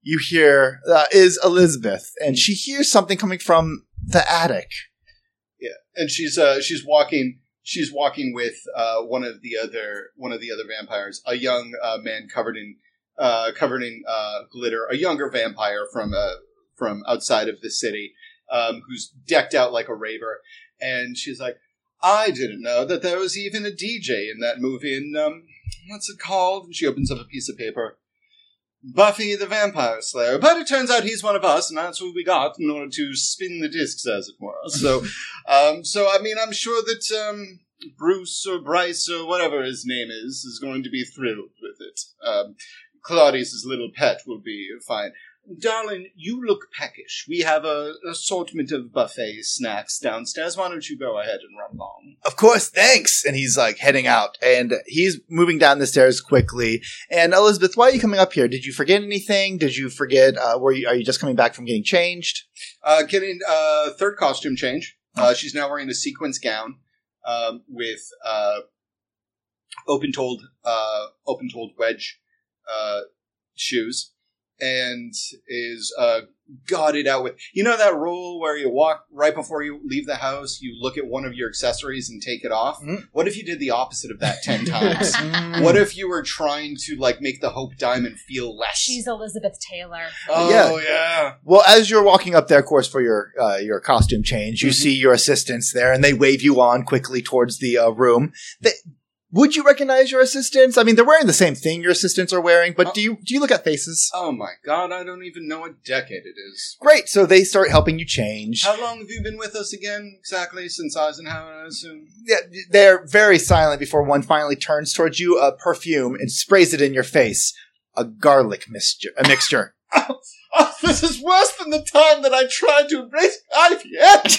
you hear, uh, is Elizabeth and she hears something coming from the attic. Yeah, and she's uh she's walking she's walking with uh one of the other one of the other vampires a young uh, man covered in uh covered in uh glitter a younger vampire from uh from outside of the city um who's decked out like a raver and she's like i didn't know that there was even a dj in that movie and um what's it called and she opens up a piece of paper Buffy the Vampire Slayer, but it turns out he's one of us, and that's what we got in order to spin the discs, as it were. <laughs> So, um, so I mean, I'm sure that um, Bruce or Bryce or whatever his name is is going to be thrilled with it. Um, Claudius's little pet will be fine. Darling, you look peckish. We have a assortment of buffet snacks downstairs. Why don't you go ahead and run along? of course, thanks. And he's like heading out and he's moving down the stairs quickly. And Elizabeth, why are you coming up here? Did you forget anything? Did you forget, uh, were you, are you just coming back from getting changed? Uh, getting uh, third costume change. Uh, she's now wearing a sequence gown um, with uh, open-toed, uh, open-toed wedge uh, shoes, and is uh, godded out with. You know that rule where you walk right before you leave the house, you look at one of your accessories and take it off. Mhm. What if you did the opposite of that ten <laughs> times? Mm. What if you were trying to like make the Hope Diamond feel less? She's Elizabeth Taylor. oh Yeah. yeah. Well, as you're walking up there, of course, for your uh, your costume change, you Mhm. see your assistants there, and they wave you on quickly towards the uh, room. They, would you recognize your assistants? I mean, they're wearing the same thing your assistants are wearing, but Uh, do you do you look at faces? Oh my god, I don't even know what decade it is. Great. So they start helping you change. How long have you been with us again? Exactly since Eisenhower, I assume. Yeah, they're very silent before one finally turns towards you, a perfume, and sprays it in your face. A garlic mixture. A mixture. <laughs> Oh, this is worse than the time that I tried to embrace IVF.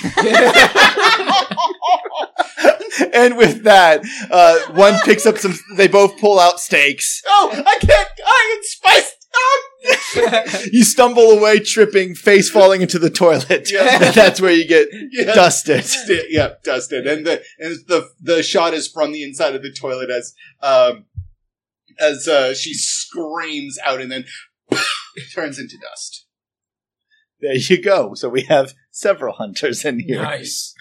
<laughs> and with that, uh, one picks up some. They both pull out stakes. oh, I can't. I am spiced. Up. You stumble away, tripping, face falling into the toilet. Yeah. <laughs> That's where you get Yeah. dusted. Sti- yeah, dusted, and the and the the shot is from the inside of the toilet as um as uh, she screams out and then <laughs> turns into dust. There you go. So we have several hunters in here, nice.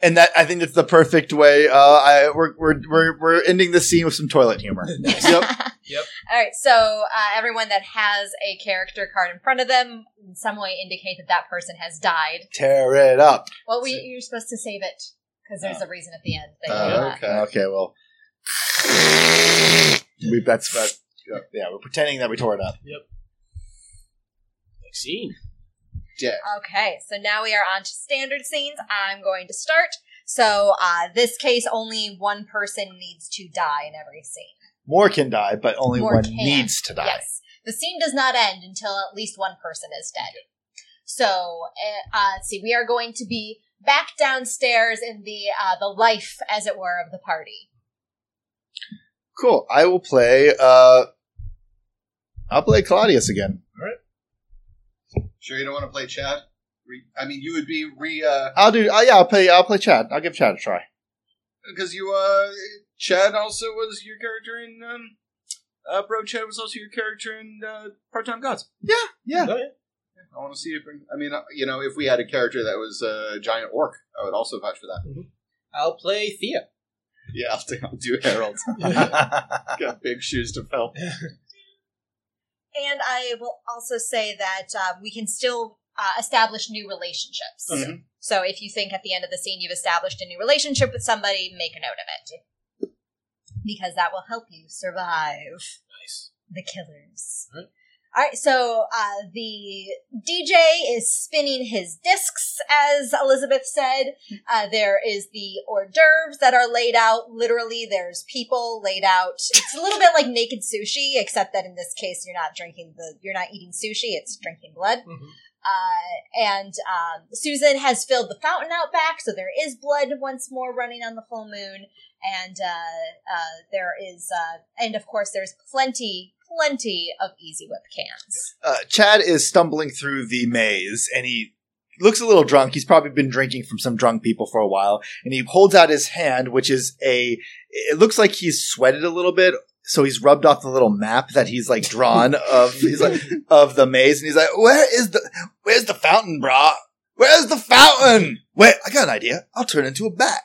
and that I think that's the perfect way. Uh, I, we're, we're we're we're ending the scene with some toilet humor. <laughs> Yep. Yep. All right, so uh, everyone that has a character card in front of them in some way indicate that that person has died. Tear it up. Well, we, you're supposed to save it because there's a reason at the end. That Oh, you, uh, okay. Okay, well, we that's that. Yeah, we're pretending that we tore it up. Next scene. Dead. Okay, so now we are on to standard scenes. I'm going to start. So, uh, this case, only one person needs to die in every scene. More can die, but only More one can. needs to die. Yes. The scene does not end until at least one person is dead. So, uh, uh, let's see, we are going to be back downstairs in the, uh, the life, as it were, of the party. Cool. I will play. uh I'll play Claudius again. Sure, you don't want to play Chad? Re- I mean, you would be re uh I'll do. Uh, yeah, I'll play. I'll play Chad. I'll give Chad a try. because you uh Chad also was your character in um uh Bro Chad was also your character in uh Part Time Gods. Yeah. Oh, yeah. I want to see it. Bring, I mean, uh, you know, if we had a character that was a giant orc, I would also vouch for that. I'll play Thea. Yeah, I'll do, I'll do Harold. <laughs> Got big shoes to fill. <laughs> And I will also say that uh, we can still uh, establish new relationships. Mhm. So if you think at the end of the scene you've established a new relationship with somebody, make a note of it. Because that will help you survive Nice. the killers. All right, so uh, the DJ is spinning his discs, as Elizabeth said. Uh, there is the hors d'oeuvres that are laid out. Literally, there's people laid out. It's a little bit like naked sushi, except that in this case, you're not drinking the, you're not eating sushi. It's drinking blood. Mhm. Uh, and um, Susan has filled the fountain out back, so there is blood once more running on the full moon. And uh, uh, there is, uh, and of course, there's plenty, plenty of Easy Whip cans. uh, Chad is stumbling through the maze and he looks a little drunk. He's probably been drinking from some drunk people for a while. And he holds out his hand, which is a, it looks like he's sweated a little bit. So he's rubbed off the little map that he's like drawn of, he's like, <laughs> of the maze. And he's like, where is the, where's the fountain, brah? Where's the fountain? Wait, I got an idea. I'll turn into a bat.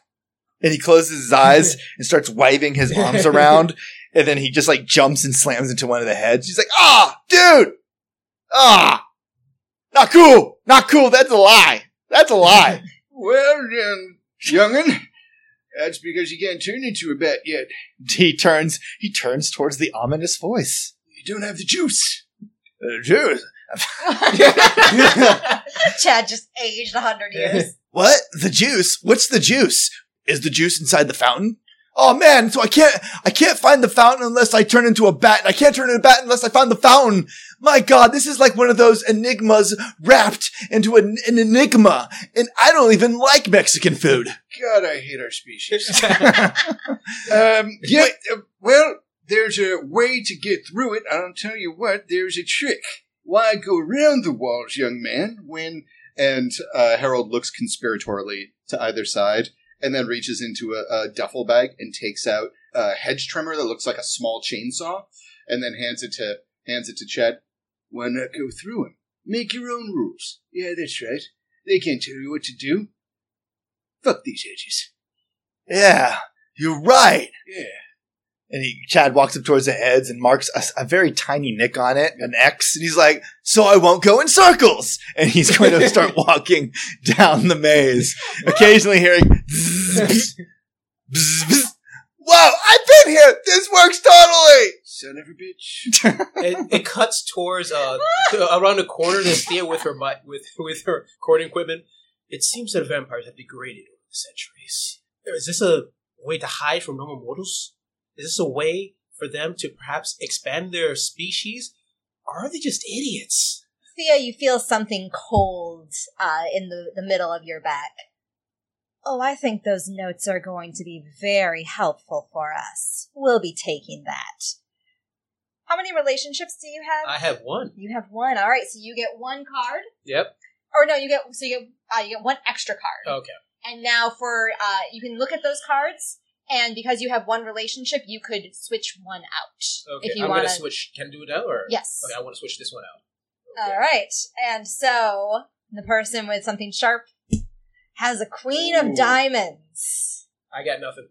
And he closes his eyes <laughs> and starts waving his arms around. And then he just like jumps and slams into one of the heads. He's like, ah, dude! Ah! Not cool! Not cool! That's a lie! That's a lie! <laughs> Well, um, youngin', that's because you can't turn into a bat yet. he turns, he turns towards the ominous voice. You don't have the juice. Uh, Juice. <laughs> <laughs> Chad just aged a hundred years. What? The juice? What's the juice? Is the juice inside the fountain? Oh man, so I can't, I can't find the fountain unless I turn into a bat, and I can't turn into a bat unless I find the fountain. My god, this is like one of those enigmas wrapped into an, an enigma, and I don't even like Mexican food. God, I hate our species. <laughs> <laughs> Um, yeah, uh, well, there's a way to get through it. I'll tell you what, there's a trick. Why go around the walls, young man, when. And uh, Harold looks conspiratorially to either side and then reaches into a, a duffel bag and takes out a hedge trimmer that looks like a small chainsaw and then hands it to hands it to Chet. Why not go through him? Make your own rules. Yeah, that's right. They can't tell you what to do. Fuck these hedges. Yeah, you're right. Yeah. And he, Chad walks up towards the heads and marks a, a very tiny nick on it, an X, and he's like, so I won't go in circles. And he's <laughs> going to start walking down the maze, occasionally hearing, bzz, bzz, bzz, bzz. Whoa, I've been here! This works totally! Son of a bitch. <laughs> it, it cuts towards uh to- <laughs> around the corner. There's Thea with her mi- with with her recording equipment. It seems that vampires have degraded over the centuries. Is this a way to hide from normal mortals? Is this a way for them to perhaps expand their species? Or are they just idiots? Thea, you feel something cold uh, in the, the middle of your back. Oh, I think those notes are going to be very helpful for us. We'll be taking that. How many relationships do you have? I have one. you have one. All right, so you get one card, Yep. or no, you get so you get uh, you get one extra card. Okay. And now for uh, you can look at those cards, and because you have one relationship, you could switch one out Okay. if you I'm want gonna switch. Can do it now or? Yes. Okay. I want to switch this one out. Okay. All right. And so the person with something sharp has a queen Ooh. of diamonds. I got nothing.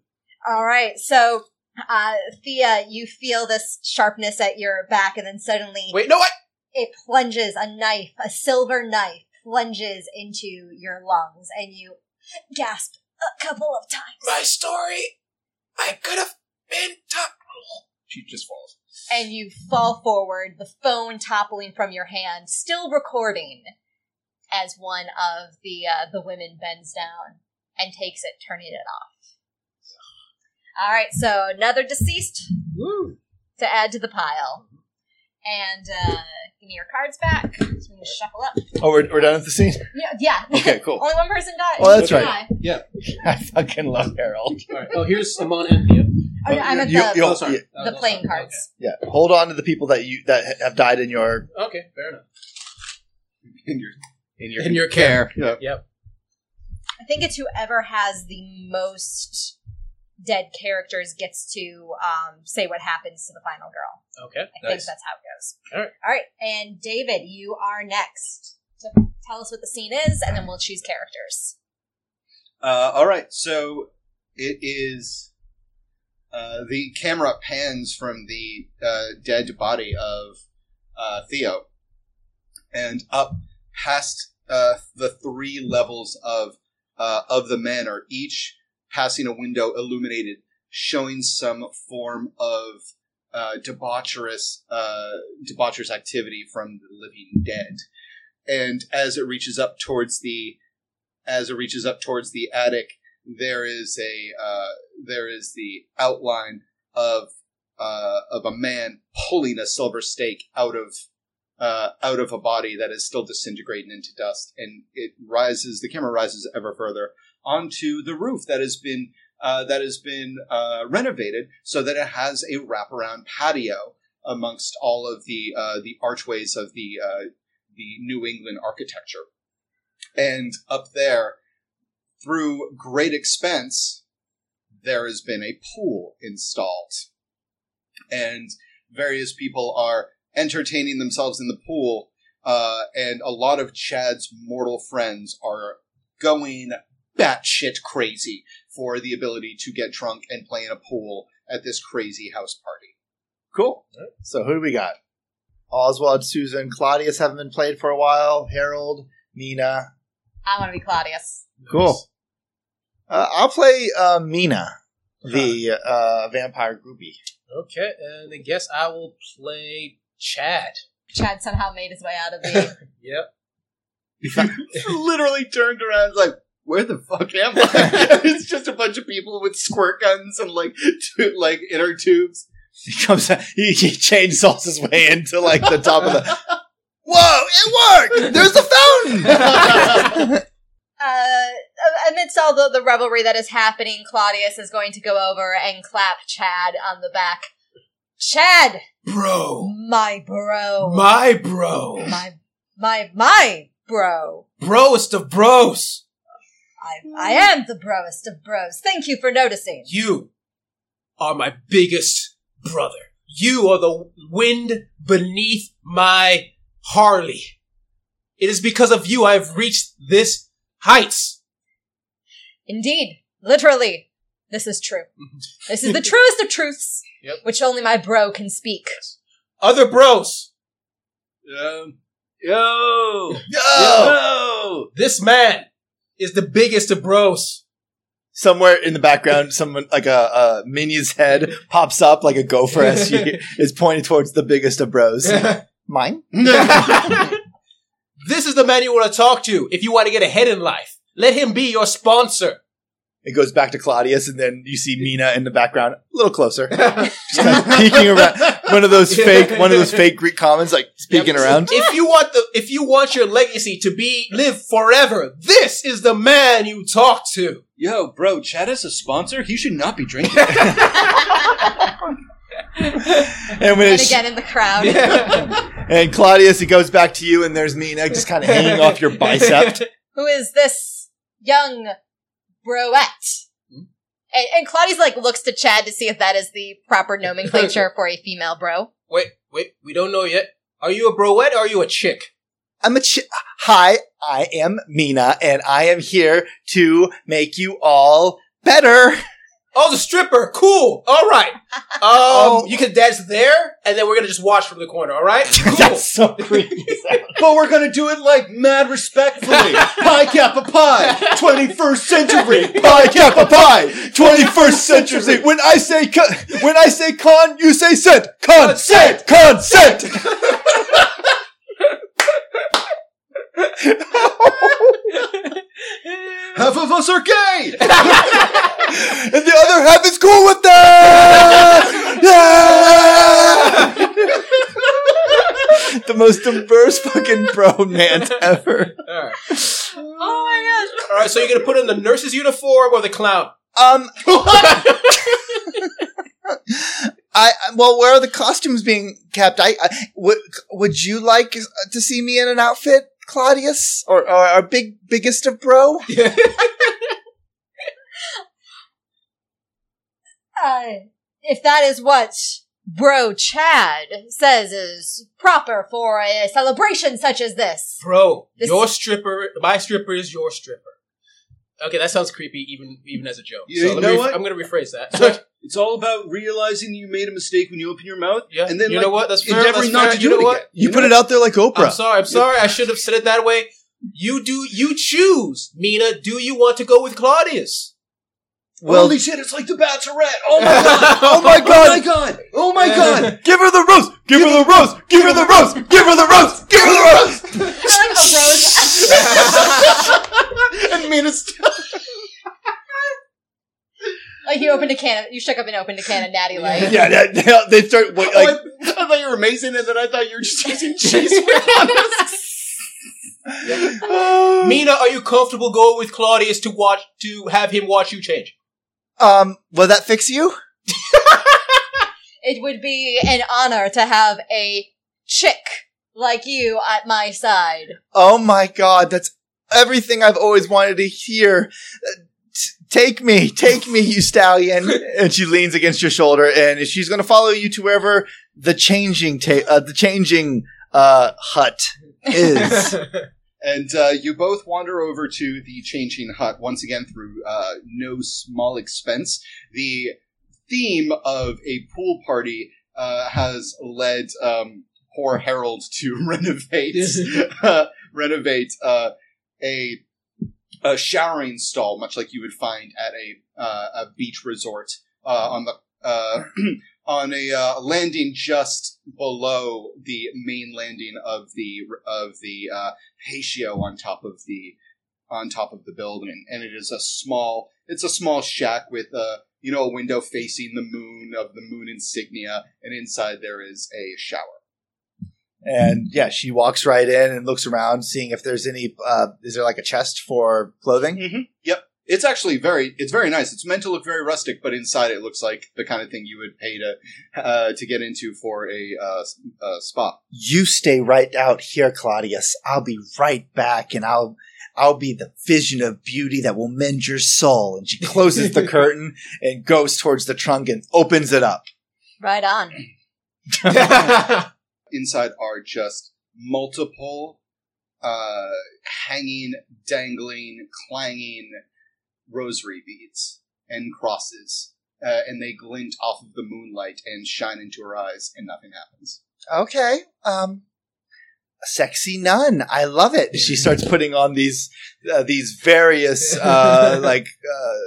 All right. So, uh, Thea, you feel this sharpness at your back, and then suddenly Wait. No. What? it plunges a knife, a silver knife, plunges into your lungs, and you gasp a couple of times. My story. I could have been top. She just falls. and you fall forward, the phone toppling from your hand, still recording, as one of the uh, the women bends down and takes it, turning it off. All right, so another deceased Woo. to add to the pile, and uh, give me your cards back. So we can shuffle up. Oh, we're, we're done with the scene? Yeah, yeah. Okay, <laughs> cool. Only one person died. Oh, that's You right. die. <laughs> I fucking love Harold. All right. Oh, here's Amon and Thea. Oh, no, I meant You- the, you- Oh, sorry. yeah, the playing cards. yeah, hold on to the people that you that have died in your Okay. okay, fair enough. In your, in your In your care. yeah. Yep. I think it's whoever has the most dead characters gets to um, say what happens to the final girl. Okay. I think that's how it goes. All right. All right. And David, you are next to tell us what the scene is, and then we'll choose characters. Uh, all right, so it is. Uh, the camera pans from the uh, dead body of uh, Thea and up past uh, the three levels of uh, of the manor, each passing a window illuminated, showing some form of uh, debaucherous uh, debaucherous activity from the living dead. And as it reaches up towards the as it reaches up towards the attic, there is a uh, there is the outline of uh, of a man pulling a silver stake out of uh, out of a body that is still disintegrating into dust, and it rises. The camera rises ever further onto the roof that has been uh, that has been uh, renovated so that it has a wraparound patio amongst all of the uh, the archways of the uh, the New England architecture. And up there, through great expense, there has been a pool installed. And various people are entertaining themselves in the pool, uh, and a lot of Chad's mortal friends are going batshit crazy for the ability to get drunk and play in a pool at this crazy house party. Cool. So who do we got? Oswald, Susan, Claudius haven't been played for a while. Harold, Mina. I want to be Claudius. Cool. Uh, I'll play uh, Mina, the uh, vampire groupie. Okay, and I guess I will play Chad. Chad somehow made his way out of the. <laughs> Yep. <laughs> literally turned around like where the fuck am i <laughs> it's just a bunch of people with squirt guns and like tu- like inner tubes He comes. He, he chainsaws his way into like the top of the. <laughs> Whoa! It worked. There's the fountain. <laughs> uh, amidst all the, the revelry that is happening, Claudius is going to go over and clap Chad on the back. Chad, Bro. my bro, My bro. my my my bro. Broest of bros. I I am the broest of bros. Thank you for noticing. You are my biggest brother. You are the wind beneath my Harley. It is because of you I have reached this heights. Indeed, literally, this is true. This is the <laughs> truest of truths, Yep. which only my bro can speak. Other bros, um, yo Yo! this man is the biggest of bros. Somewhere in the background, someone like a, a minion's head pops up like a gopher as he <laughs> is pointing towards the biggest of bros. <laughs> Mine. <laughs> this is the man you want to talk to if you want to get ahead in life. Let him be your sponsor. It goes back to Claudius, and then you see Mina in the background, a little closer, just kind of peeking around. One of those fake, one of those fake Greek commons, like speaking Yep. around. If you want the, if you want your legacy to be live forever, this is the man you talk to. yo bro chad is a sponsor he should not be drinking <laughs> And when And it's, again in the crowd. <laughs> and Claudius, it goes back to you, and there's me and I just kind of hanging off your bicep. <laughs> Who is this young broette? And, and Claudius like looks to Chad to see if that is the proper nomenclature <laughs> for a female bro. wait, wait, we don't know yet. Are you a broette or are you a chick? I'm a chi- hi, I am Mina, and I am here to make you all better. <laughs> Oh, the stripper. Cool. All right. <laughs> Um, Oh. you can dance there, and then we're gonna just watch from the corner. All right. Cool. <laughs> That's so creepy. <laughs> but we're gonna do it like mad respectfully pi kappa pi 21st century Pi Kappa Pi, 21st century. When I say con, when I say con, you say sent. Consent, consent. Half of us are gay <laughs> and the other half is cool with that. Yeah. the most diverse fucking bromance ever. All right. Oh my gosh. All right. So you're gonna put in the nurse's uniform or the clown? Um, <laughs> I well, where are the costumes being kept? I, I would would you like to see me in an outfit, Claudius, or, or our big biggest of bro? <laughs> Uh, if that is what Bro Chad says is proper for a celebration such as this. Bro, This- your stripper, my stripper is your stripper. Okay, that sounds creepy, even even as a joke. You so let know me, what? I'm going to rephrase that. <laughs> It's all about realizing you made a mistake when you open your mouth, Yeah, and then you like, know what? That's fair, endeavoring that's not fair. to do You know it what? again. You put it out there like Oprah. I'm Oprah. sorry. I'm sorry. I should have said it that way. You do. You choose, Mina. Do you want to go with Claudius? Well- Holy shit! It's like the Bachelorette. Oh my god! <laughs> Oh my god! Oh my god! Oh my god! Give her the rose! Give her the rose! Give her the rose! Give her the rose! Give her the rose! I like a <laughs> <laughs> and Mina's like you opened a can. Of, you shook up and opened a can of Natty Light. Yeah, they, <laughs> they- they start <laughs> wait, Oh, like I, <laughs> I thought you were amazing, and then I thought you were just using cheese for Mina, are you comfortable going with Claudius to watch to have him watch you change? um. Will that fix you? It would be an honor to have a chick like you at my side. Oh my god, that's everything I've always wanted to hear. T- Take me, take me, you stallion. and she leans against your shoulder, and she's going to follow you to wherever the changing ta- uh, the changing uh, hut is. <laughs> And uh, you both wander over to the changing hut once again through uh, no small expense. The theme of a pool party uh, has led um, poor Harold to <laughs> renovate <laughs> uh, renovate uh, a a showering stall, much like you would find at a uh, a beach resort uh, on the uh, <clears throat> on a uh, landing just below the main landing of the of the uh, patio on top of the on top of the building, and it is a small it's a small shack with a you know a window facing the moon of the moon insignia, and inside there is a shower. And yeah, she walks right in and looks around, seeing if there's any. Uh, is there like a chest for clothing? Mm-hmm. Yep. It's actually very it's very nice. It's meant to look very rustic, but inside it looks like the kind of thing you would pay to uh, to get into for a, uh, uh, spa. You stay right out here, Claudius. I'll be right back, and I'll. I'll be the vision of beauty that will mend your soul. And she closes the <laughs> curtain and goes towards the trunk and opens it up. Right on. <laughs> inside are just multiple uh, hanging, dangling, clanging rosary beads and crosses, uh, and they glint off of the moonlight and shine into her eyes, and nothing happens. Okay. Um, sexy nun. I love it. She starts putting on these uh, these various uh, <laughs> like uh,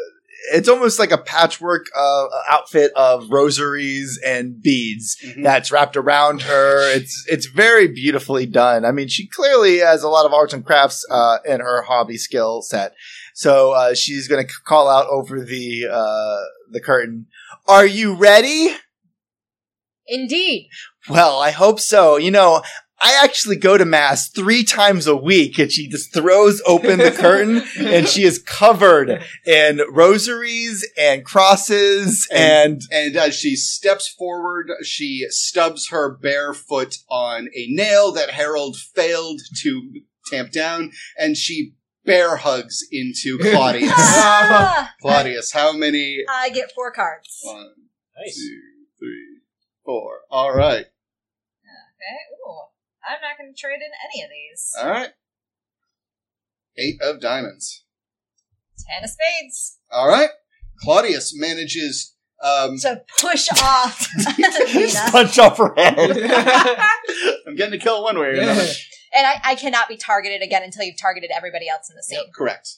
it's almost like a patchwork uh, outfit of rosaries and beads that's wrapped around her. It's it's very beautifully done. I mean, she clearly has a lot of arts and crafts uh, in her hobby skill set. So uh, she's going to call out over the uh, the curtain. Are you ready? Indeed. Well, I hope so. You know, I actually go to mass three times a week, and she just throws open the curtain, <laughs> and she is covered in rosaries and crosses and. And as she steps forward, she stubs her bare foot on a nail that Harold failed to tamp down, and she bear hugs into <laughs> Claudius. <laughs> Claudius, how many? I get four cards. One, nice. two, three, four. All right. Okay. Ooh. I'm not going to trade in any of these. All right. Eight of diamonds. Ten of spades. All right. Claudius manages. Um, To push off <laughs> Mina. Punch off her head. <laughs> <laughs> I'm getting to kill one way or another. And I, I cannot be targeted again until you've targeted everybody else in the scene. Correct.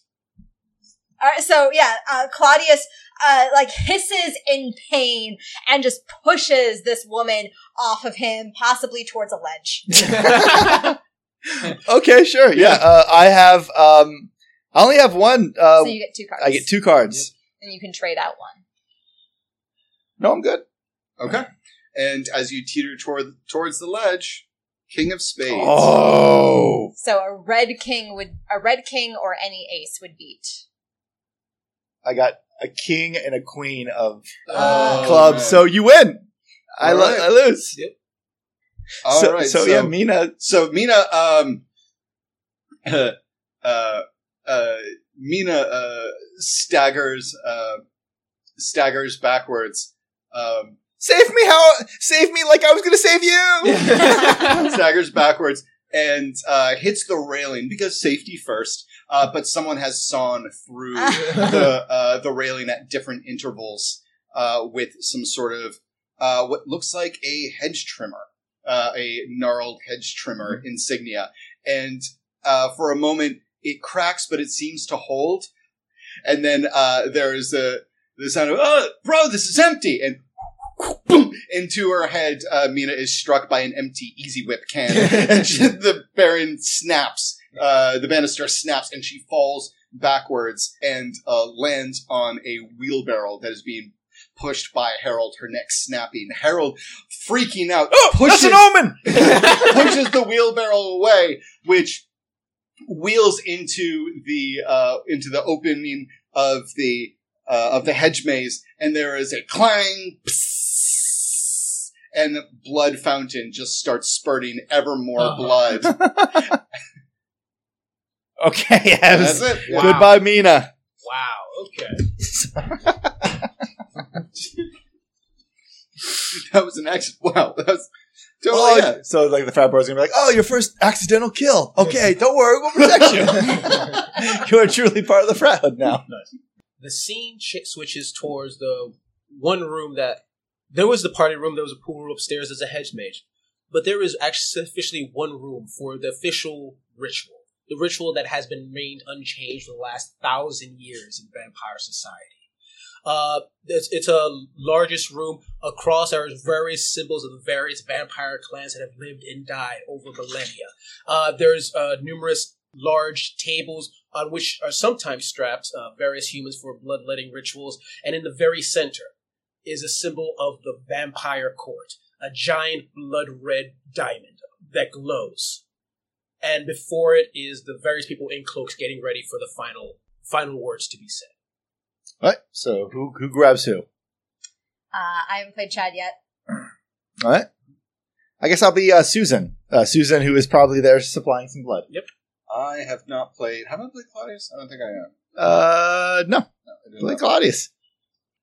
All right, so yeah, uh, Claudius uh, like hisses in pain and just pushes this woman off of him, possibly towards a ledge. <laughs> <laughs> okay, sure. Yeah, uh, I have. Um, I only have one. Uh, so you get two cards. I get two cards. and you can trade out one. No, I'm good. Okay. And as you teeter toward towards the ledge, King of Spades. Oh, So a red king would a red king or any ace would beat. I got a king and a queen of Oh, clubs, man. so you win. I, lo- right. I lose. All so, right, so, yeah, Mina. So Mina, um, uh, <laughs> uh, uh, Mina uh, staggers uh, staggers backwards. Um, Save me how save me like I was gonna save you. <laughs> staggers backwards and uh, hits the railing because safety first. Uh, but someone has sawn through <laughs> the uh, the railing at different intervals uh, with some sort of uh, what looks like a hedge trimmer, uh, a gnarled hedge trimmer insignia, and uh, for a moment it cracks, but it seems to hold, and then uh, there is a the sound of "Oh, bro, this is empty!" and boom into her head. Uh, Mina is struck by an empty Easy Whip can, <laughs> and she, <laughs> the Baron snaps. Uh, the banister snaps, and she falls backwards and uh, lands on a wheelbarrow that is being pushed by Harold. Her neck snapping. Harold, freaking out, Oh, pushes that's an omen. <laughs> <laughs> pushes the wheelbarrow away, which wheels into the uh, into the opening of the uh, of the hedge maze, and there is a clang, psss, and the blood fountain just starts spurting ever more Uh-huh. blood. <laughs> Okay, <laughs> that That's was- it. Wow. goodbye, Mina. Wow. Okay. <laughs> That was an accident. Wow, that was totally Oh, yeah. So like the frat bro's gonna be like, "Oh, your first accidental kill. Okay, don't worry, we'll protect you. <laughs> you are truly part of the frat hood now." the scene ch- switches towards the one room that there was the party room, there was a pool room upstairs, there's a hedge mage, but there is actually officially one room for the official ritual, the ritual that has been remained unchanged for the last thousand years in vampire society. Uh, it's, it's a largest room. Across there are various symbols of the various vampire clans that have lived and died over millennia. Uh, there's uh, numerous large tables on which are sometimes strapped uh, various humans for bloodletting rituals, and in the very center is a symbol of the vampire court, a giant blood red diamond that glows. And before it is the various people in cloaks getting ready for the final final words to be said. All right. So who who grabs who? Uh, I haven't played Chad yet. All right. I guess I'll be uh, Susan. Uh, Susan, who is probably there supplying some blood. Yep. I have not played. Have I played Claudius? I don't think I have. Uh, no, No, I did play. Claudius.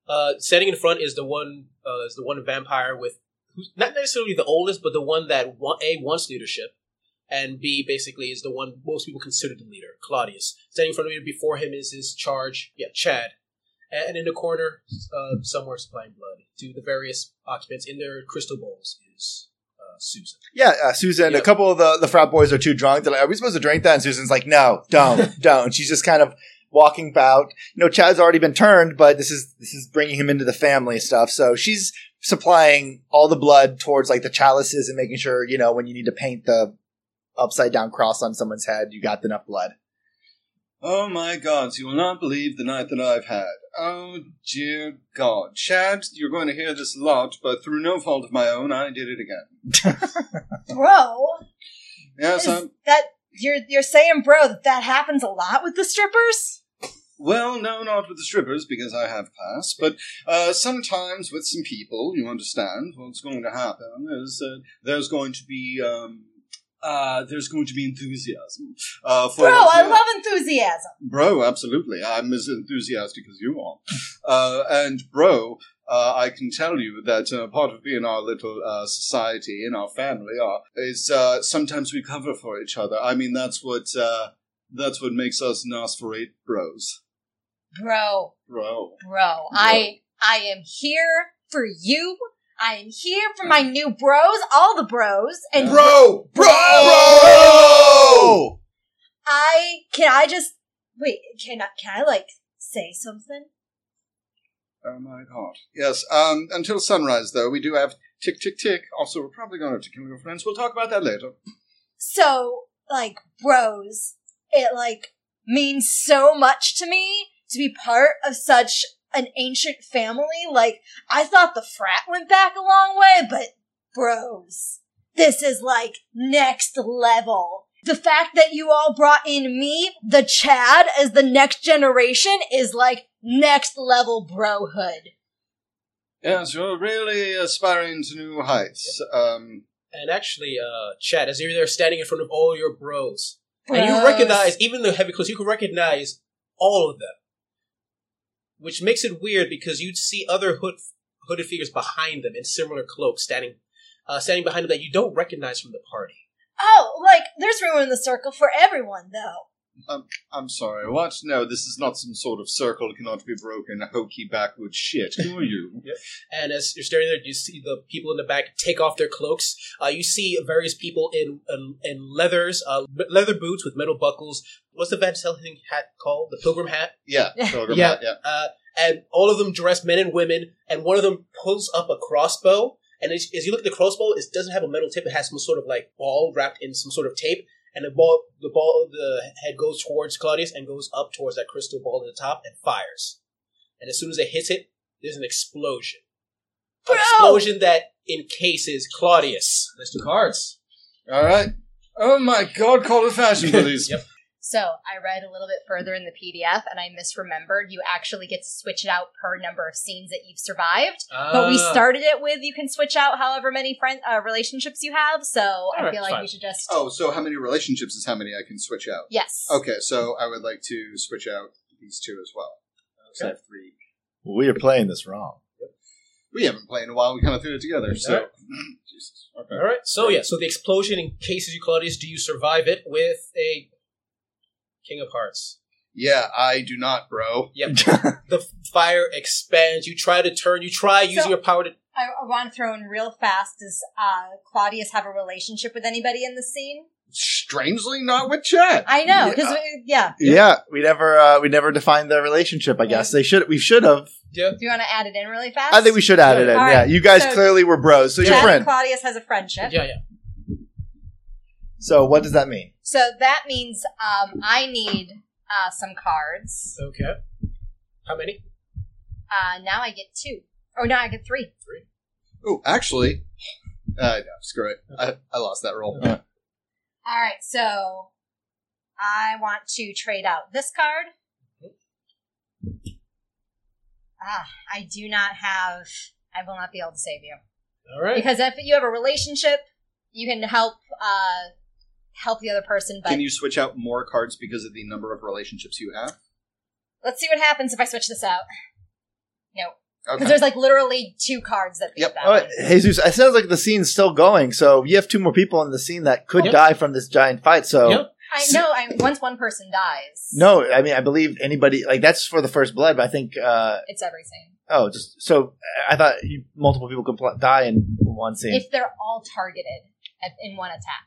Uh, standing in front is the one uh, is the one vampire with who's not necessarily the oldest, but the one that wa- a wants leadership, and b basically is the one most people consider the leader, Claudius. Standing in front of me before him is his charge, yeah, Chad, and in the corner uh, somewhere supplying blood to the various occupants in their crystal bowls is uh, Susan. Yeah, uh, Susan. A couple of the the frat boys are too drunk. They're like, "Are we supposed to drink that?" And Susan's like, "No, don't, <laughs> don't." She's just kind of walking about. You know, Chad's already been turned, but this is this is bringing him into the family stuff. So she's supplying all the blood towards like the chalices and making sure you know when you need to paint the upside down cross on someone's head, you got enough blood. Oh my gods, you will not believe the night that I've had. Oh dear God. Chad, you're going to hear this a lot, but through no fault of my own, I did it again. <laughs> Bro, Yes, is I'm. that you're you're saying, bro, that that happens a lot with the strippers? Well, no, not with the strippers, because I have class, but uh, sometimes with some people, you understand, what's going to happen is uh, there's going to be. Um, uh, there's going to be enthusiasm. Uh, for Bro, I love enthusiasm. Bro, absolutely. I'm as enthusiastic as you are. Uh, and bro, uh, I can tell you that uh, part of being our little uh, society in our family are is uh, sometimes we cover for each other. I mean, that's what uh, that's what makes us Nosferate bros. Bro, Bro. bro, I I am here for you. I am here for my new bros, all the bros, and Bro! Bro! bro. I can I just wait, can I can I like say something? Oh my god. Yes, um, until sunrise, though, we do have tick, tick, tick. Also, we're probably going to have to kill your friends. We'll talk about that later. So, like, bros, it like means so much to me to be part of such an ancient family. Like, I thought the frat went back a long way, but bros, this is like next level. The fact that you all brought in me, the Chad, as the next generation is like next level brohood. Yes, you're really aspiring to new heights. Um, And actually, uh, Chad, as you're there standing in front of all your bros, and you recognize even the heavy clothes, you can recognize all of them. Which makes it weird because you'd see other hood, hooded figures behind them in similar cloaks standing uh, standing behind them that you don't recognize from the party. Oh, like there's room in the circle for everyone, though. I'm I'm sorry, what? No, this is not some sort of circle cannot be broken, hokey backwoods shit. Who are you? <laughs> And as you're staring there, you see the people in the back take off their cloaks. Uh, you see various people in in, in leathers, uh, leather boots with metal buckles. What's the Van Helsing hat called? The pilgrim hat. Yeah, <laughs> pilgrim Yeah. hat, yeah. Uh, and all of them dressed men and women. And one of them pulls up a crossbow. And as, as you look at the crossbow, it doesn't have a metal tip. It has some sort of like ball wrapped in some sort of tape. And the ball, the ball, the head goes towards Claudius and goes up towards that crystal ball at the top and fires. And as soon as it hits it, there's an explosion. An Bro! explosion that encases Claudius. There's two cards. All right. Oh my god, call to fashion, please. <laughs> Yep. So I read a little bit further in the PDF, and I misremembered. You actually get to switch it out per number of scenes that you've survived. but we Ah. started it with you can switch out however many friend uh, relationships you have. So I Alright, feel like fine. we should just Oh, so how many relationships is how many I can switch out? yes. Okay, so I would like to switch out these two as well. So I have three. We are playing this wrong. We haven't played in a while. We kind of threw it together. So, Alright. <clears throat> Jesus. Okay. All right. So yeah. So the explosion encases you, Claudius. Do you survive it with a King of Hearts? Yeah, I do not, bro. Yep. <laughs> the fire expands. You try to turn. You try using So- your power to. I, I want to throw in real fast. Does uh, Claudius have a relationship with anybody in the scene? Strangely, not with Chad. I know Yeah. because yeah. Yeah, we never uh, we never defined the relationship. I guess they should we should have. Yeah. Do you want to add it in really fast? I think we should add it in. All Yeah, you guys So- clearly were bros. So Chad your and friend. Claudius has a friendship. Yeah. Yeah. So what does that mean? So that means um, I need uh, some cards. Okay. How many? Uh, now I get two. Oh, now I get three. Three. Oh, actually, uh, no, screw it. I, I lost that roll. Uh, All right, so I want to trade out this card. Ah, I do not have. I will not be able to save you All right. because if you have a relationship, you can help uh, help the other person. But Can you switch out more cards because of the number of relationships you have? let's see what happens if I switch this out. No, because Okay. there's like literally two cards that beat Yep. that Oh, one. Jesus, it sounds like the scene's still going. So you have two more people in the scene that could Yep. die from this giant fight. So Yep. I know. I once one person dies, no, I mean I believe anybody like that's for the first blood. But I think uh it's everything. oh, just so I thought you, multiple people could pl- die in one scene. If they're all targeted at, in one attack.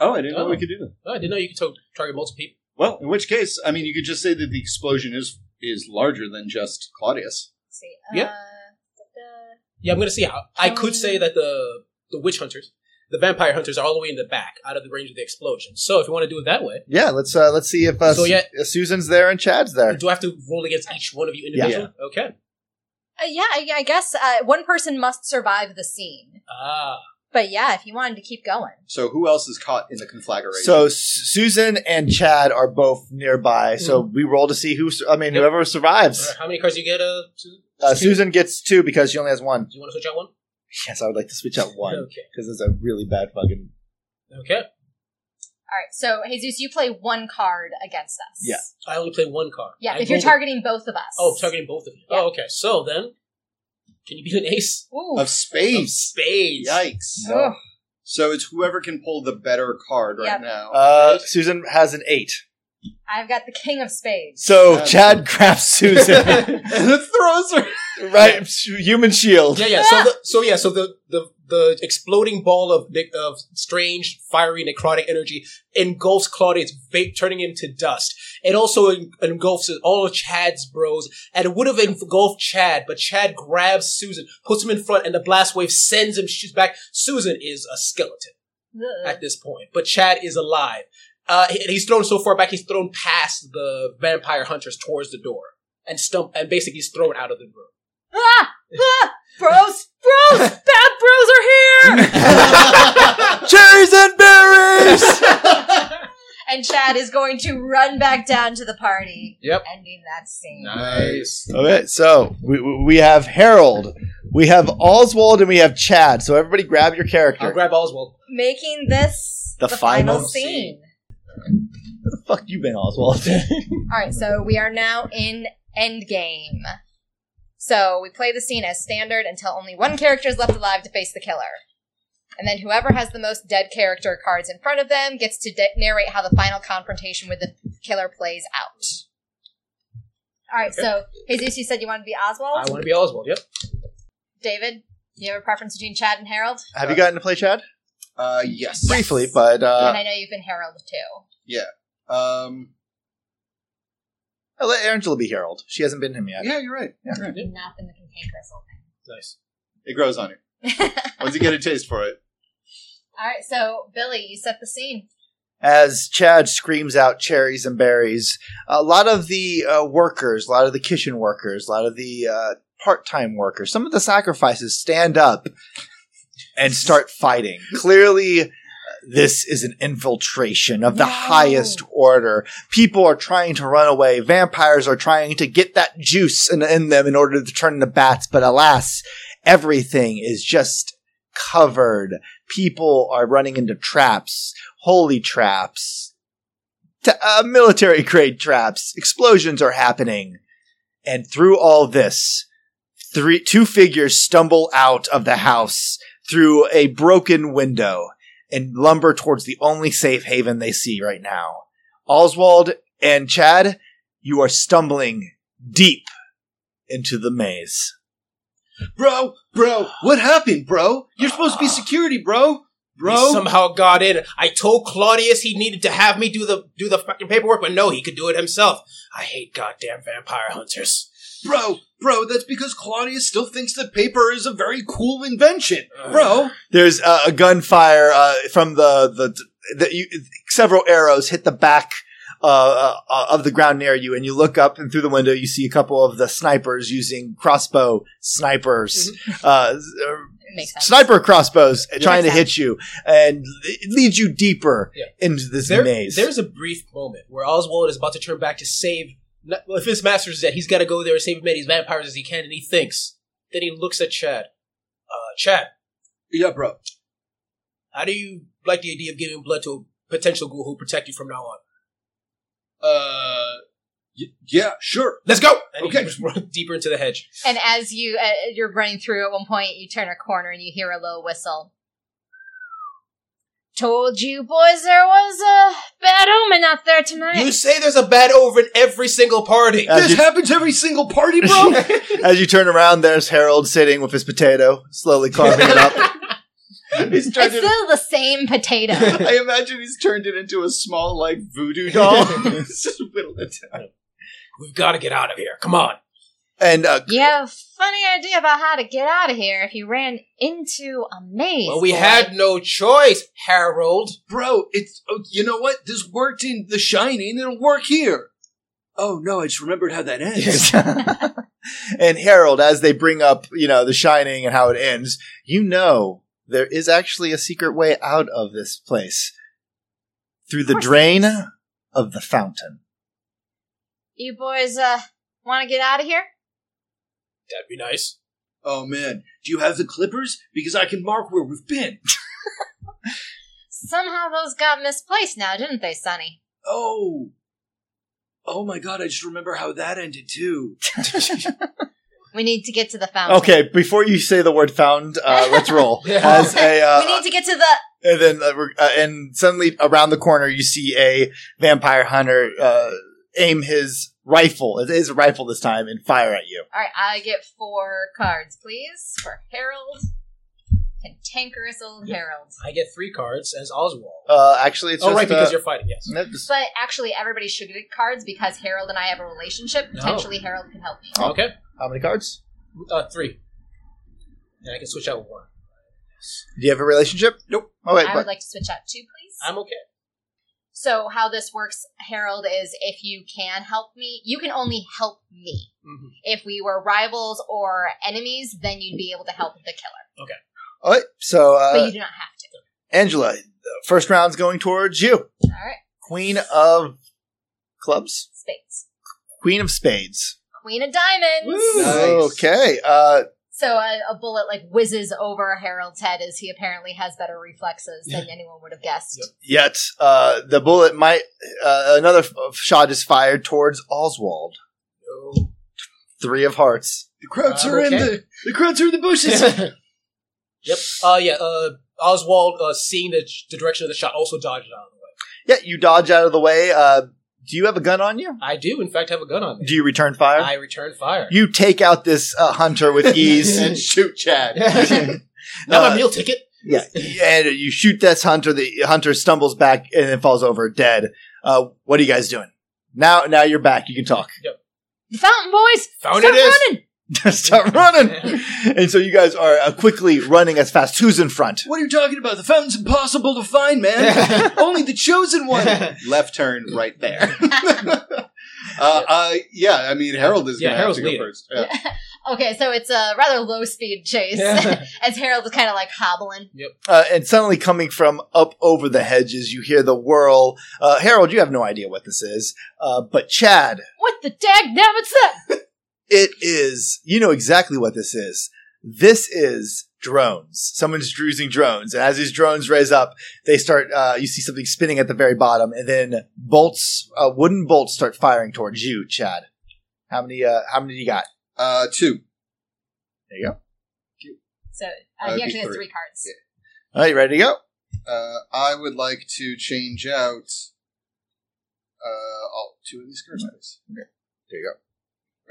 Oh, I didn't know we could do that. Oh, I didn't know you could to- target multiple people. Well, in which case, I mean, you could just say that the explosion is is larger than just Claudius. Let's see. Yeah. Uh, da-da. Yeah, I'm gonna see how. I could say that the the witch hunters, the vampire hunters, are all the way in the back, out of the range of the explosion. So if you want to do it that way, yeah, let's uh let's see if uh, So, yeah- Su- Susan's there and Chad's there. do I have to roll against each one of you individually? Okay. Uh, yeah, I, I guess uh, one person must survive the scene. Ah. But yeah, if you wanted to keep going. So who else is caught in the conflagration? So Su- Susan and Chad are both nearby. So we roll to see who. su- I mean, Mm-hmm. Yep. whoever survives. right, how many cards do you get? Uh, Susan? Uh, Susan gets two because she only has one. Do you want to switch out one? Yes, I would like to switch out one Okay. because it's a really bad fucking. Okay. All right, so Jesus, you play one card against us. Yeah. I only play one card. Yeah, I if you're rolled- targeting both of us. Oh, targeting both of you. Yeah. Oh, okay. So then, can you be an ace? Ooh. of Of spades. spades. Yikes! Ugh. So it's whoever can pull the better card right Yep. now. Uh, Susan has an eight. I've got the king of spades. So Chad- Chad grabs Susan. <laughs> and it throws her. right, human shield. Yeah, yeah. So, the, so yeah. So the the the exploding ball of of strange, fiery, necrotic energy engulfs Claudius, turning him to dust. It also en- engulfs all of Chad's bros, and it would have engulfed Chad, but Chad grabs Susan, puts him in front, and the blast wave sends him shoots back. Susan is a skeleton Ugh. at this point, but Chad is alive. Uh, he- he's thrown so far back, he's thrown past the vampire hunters towards the door, and stump, and basically he's thrown out of the room. Ah! Ah! Bros! Bros! <laughs> Bad bros are here! <laughs> Cherries and berries. <laughs> and Chad is going to run back down to the party, Yep. ending that scene. Nice. okay, so we we have Harold, we have Oswald, and we have Chad. So everybody, grab your character. I'll character. grab Oswald. Making this The the, final final, scene. Where the fuck you been, Oswald? All right, so we are now in Endgame. So we play the scene as standard until only one character is left alive to face the killer. And then whoever has the most dead character cards in front of them gets to de- narrate how the final confrontation with the killer plays out. All right, so Jesus, you said you wanted to be Oswald. I want to be Oswald. Yep. David, do you have a preference between Chad and Harold? Have you gotten to play Chad? Uh, yes. Briefly, but uh, and I know you've been Harold too. Yeah. Um, I'll let Angela be Harold. She hasn't been him yet. yeah, you're right. Yeah. You're right. Nothing that can cankerous old Nice. It grows on you. thing. <laughs> Once you get a taste for it. All right, so Billy, you set the scene. As Chad screams out cherries and berries, a lot of the uh, workers, a lot of the kitchen workers, a lot of the uh, part-time workers, some of the sacrifices stand up and start fighting. Clearly, this is an infiltration of the No. highest order. People are trying to run away. Vampires are trying to get that juice in, in them in order to turn into bats. But alas, everything is just covered. People are running into traps, holy traps, t- uh, military grade traps. Explosions are happening. And through all this, three, two figures stumble out of the house through a broken window and lumber towards the only safe haven they see right now. Oswald and Chad, you are stumbling deep into the maze. Bro, bro, what happened, bro? You're supposed to be security, bro. He Bro, somehow got in. I told Claudius he needed to have me do the do the fucking paperwork, but no, he could do it himself. I hate goddamn vampire hunters. Bro, bro, that's because Claudius still thinks that paper is a very cool invention. Bro, There's uh, a gunfire uh, from the the, the you, several arrows hit the back uh, uh, of the ground near you, and you look up and through the window you see a couple of the snipers using crossbow snipers, uh, It makes sniper crossbows trying to hit you, and it leads you deeper Yeah. into this There- maze. There's a brief moment where Oswald is about to turn back to save. Not- Well, if his master's dead, he's got to go there and save as many vampires as he can, and he thinks. Then he looks at Chad. Uh, Chad, yeah, bro. how do you like the idea of giving blood to a potential ghoul who'll protect you from now on? Uh, y- yeah, sure. Let's go! And Okay. he just run deeper into the hedge. And as you uh, you're running through, at one point you turn a corner and you hear a low whistle. Told you boys there was a bad omen out there tonight. You say there's a bad over in every single party. As this you- happens every single party, bro. <laughs> As you turn around, there's Harold sitting with his potato, slowly carving it up. <laughs> he's it's it, still the same potato. <laughs> I imagine he's turned it into a small, like, voodoo doll. it's just whittled it down. We've got to get out of here. Come on. And uh, you have a funny idea about how to get out of here if you ran into a maze. Well, we boy. had no choice, Harold. Bro, it's, oh, you know what? This worked in The Shining, it'll work here. Oh, no, I just remembered how that ends. <laughs> <laughs> and Harold, as they bring up, you know, The Shining and how it ends, you know there is actually a secret way out of this place through the course drain of the fountain. You boys uh want to get out of here? That'd be nice. oh, man. Do you have the clippers? Because I can mark where we've been. <laughs> Somehow those got misplaced now, didn't they, Sonny? Oh. Oh my god, I just remember how that ended too. <laughs> <laughs> We need to get to the fountain. Okay, before you say the word found, uh, let's roll. Yeah. As a, uh, we need to get to the. and then, uh, uh, and suddenly around the corner, you see a vampire hunter uh, aim his rifle. It is a rifle this time and fire at you. All right, I get four cards, please, for Harold. Cantankerous old Harold. I get three cards as Oswald. Uh, actually, it's oh, just, right, because uh, you're fighting, yes. no, just- But actually, everybody should get cards because Harold and I have a relationship. No. Potentially, Harold can help me. Okay. how many cards? Uh, three. And I can switch out one. Do you have a relationship? Nope. Oh wait, I but would like to switch out two, please. I'm okay. So, how this works, Harold, is if you can help me, you can only help me. hmm If we were rivals or enemies, then you'd be able to help the killer. Okay. All right. So, But uh, you do not have to. Angela, first round's going towards you. All right. Queen of clubs, Spades. Queen of spades. Queen of diamonds. Nice. Okay. Uh, So a, a bullet like whizzes over Harold's head as he apparently has better reflexes than anyone would have guessed. Yep. yet uh, the bullet might uh, another f- shot is fired towards Oswald. No. Three of hearts. The crowds I'm are in the the krauts are in the bushes. <laughs> yep. <laughs> Uh, yeah. Uh, Oswald, uh, seeing the, the direction of the shot, also dodged out of the way. Yeah, you dodge out of the way. Uh, do you have a gun on you? I do, in fact, have a gun on me. Do you return fire? I return fire. you take out this uh, hunter with <laughs> ease. and shoot Chad. <laughs> Not Uh, my meal ticket. yeah, and you shoot this hunter. The hunter stumbles back and then falls over dead. Uh, what are you guys doing? Now, now you're back. You can talk. The fountain boys! Fountain start it is. running! <laughs> Start running. <laughs> and so you guys are uh, quickly running as fast. Who's in front? What are you talking about? The fountain's impossible to find, man. <laughs> Only the chosen one. Left turn right there. uh, uh, yeah, I mean Harold is Yeah, gonna Harold's have to leading. go first. Yeah. Okay, so it's a rather low speed chase Yeah. as Harold is kind of like hobbling. Uh, and suddenly, coming from up over the hedges, you hear the whirl. Uh, Harold, you have no idea what this is, uh, but Chad, What the dag nabbit's that? It is. You know exactly what this is. This is drones. Someone's using drones, and as these drones raise up, they start. Uh, you see something spinning at the very bottom, and then bolts, uh, wooden bolts, start firing towards you, Chad. How many? Uh, how many do you got? Uh, two. There you go. So Uh, uh, he it'd actually be has three. three cards. Yeah. All right, you ready to go? Uh, I would like to change out uh, all two of these cards, Okay. There you go.